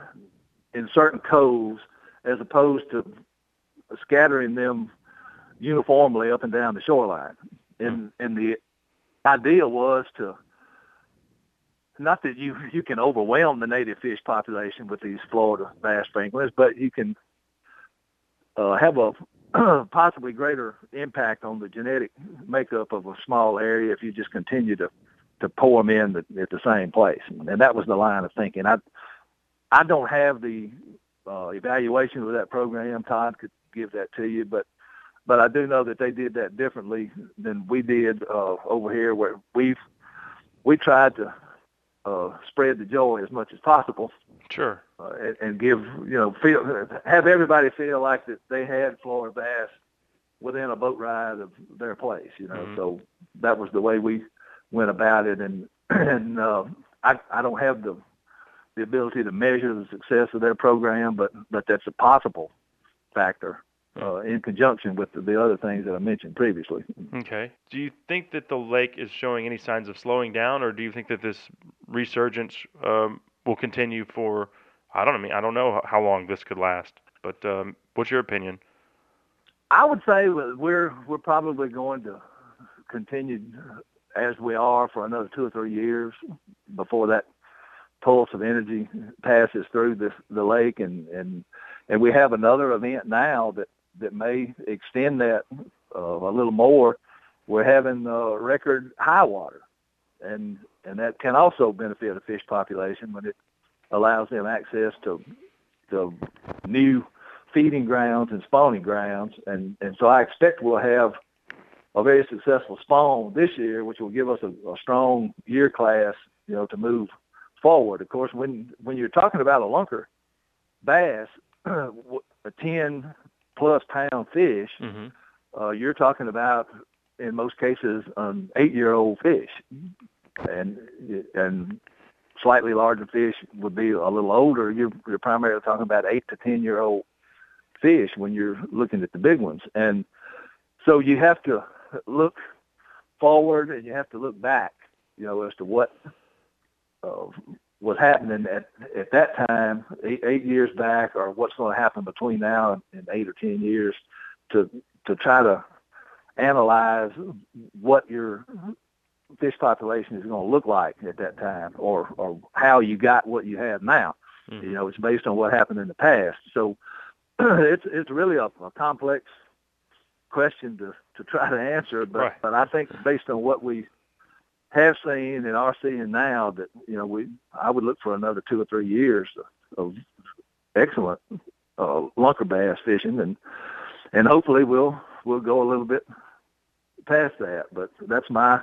in certain coves, as opposed to scattering them uniformly up and down the shoreline. And and the idea was to not that you you can overwhelm the native fish population with these Florida bass fingerlings, but you can uh, have a possibly greater impact on the genetic makeup of a small area if you just continue to to pour them in the, at the same place. And that was the line of thinking. I I don't have the uh, evaluation of that program. Todd could give that to you, but but I do know that they did that differently than we did uh, over here, where we've we tried to uh, spread the joy as much as possible Sure. uh, and, and give you know feel have everybody feel like that they had Florida bass within a boat ride of their place. You know, Mhm. so that was the way we went about it, and and uh, I I don't have the the ability to measure the success of their program, but but that's a possible factor uh, in conjunction with the, the other things that I mentioned previously. Okay. Do you think that the lake is showing any signs of slowing down, or do you think that this resurgence um, will continue for? I don't know. I mean, I don't know how long this could last, but um, what's your opinion? I would say we're we're probably going to continue as we are for another two or three years before that pulse of energy passes through this the lake and and and we have another event now that that may extend that uh, a little more. We're having uh, record high water, and and that can also benefit a fish population when it allows them access to to new feeding grounds and spawning grounds, and and so I expect we'll have a very successful spawn this year, which will give us a, a strong year class, you know, to move forward. Of course, when when you're talking about a lunker bass, a ten plus pound fish, uh, you're talking about in most cases an eight year old fish, and and slightly larger fish would be a little older. You're, you're primarily talking about eight to ten year old fish when you're looking at the big ones, and so you have to look forward and you have to look back. you know, as to what uh, was happening at at that time, eight, eight years back, or what's going to happen between now and, and eight or ten years, to to try to analyze what your fish population is going to look like at that time, or or how you got what you have now. Mm-hmm. You know, it's based on what happened in the past. So it's it's really a, a complex question to to try to answer, but Right. but I think based on what we have seen and are seeing now, that you know we I would look for another two or three years of excellent uh, lunker bass fishing, and and hopefully we'll we'll go a little bit past that. But that's my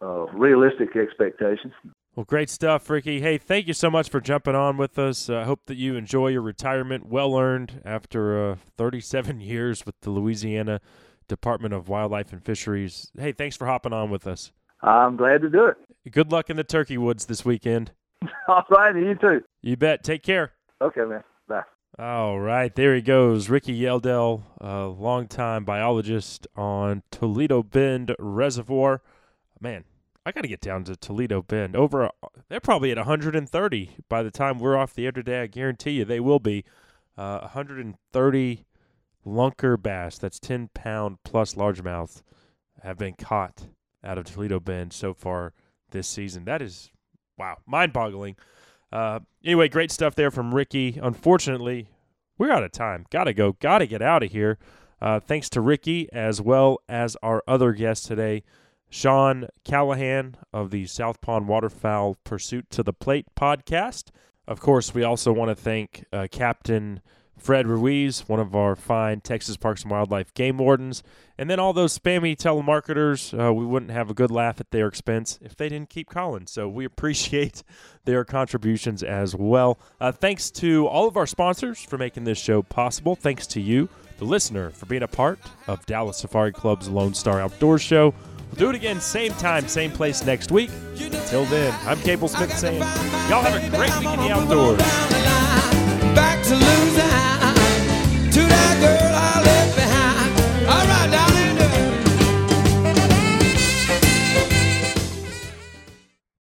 uh, realistic expectations. Well, great stuff, Ricky. Hey, thank you so much for jumping on with us. I hope that you enjoy your retirement, well earned after uh, 37 years with the Louisiana Department of Wildlife and Fisheries. Hey, thanks for hopping on with us. I'm glad to do it. Good luck in the turkey woods this weekend. All right, you too. You bet. Take care. Okay, man. Bye. All right, there he goes, Ricky Yeldell, a longtime biologist on Toledo Bend Reservoir. Man, I got to get down to Toledo Bend. Over, a, they're probably at 130 by the time we're off the air today. I guarantee you they will be. Uh, 130 lunker bass, that's 10 pound plus largemouth, have been caught out of Toledo Bend so far this season. That is, wow, mind boggling. Uh, anyway, great stuff there from Ricky. Unfortunately, we're out of time. Gotta go. Gotta get out of here. Uh, thanks to Ricky as well as our other guest today, Sean Callahan of the South Pond Waterfowl Pursuit to the Plate podcast. Of course, we also want to thank uh, Captain Fred Ruiz, one of our fine Texas Parks and Wildlife game wardens, and then all those spammy telemarketers. Uh, we wouldn't have a good laugh at their expense if they didn't keep calling. So we appreciate their contributions as well. Uh, thanks to all of our sponsors for making this show possible. Thanks to you, the listener, for being a part of Dallas Safari Club's Lone Star Outdoors Show. We'll do it again, same time, same place next week. Until then, I'm Cable Smith saying, y'all have a great week in the outdoors back to losing to that girl.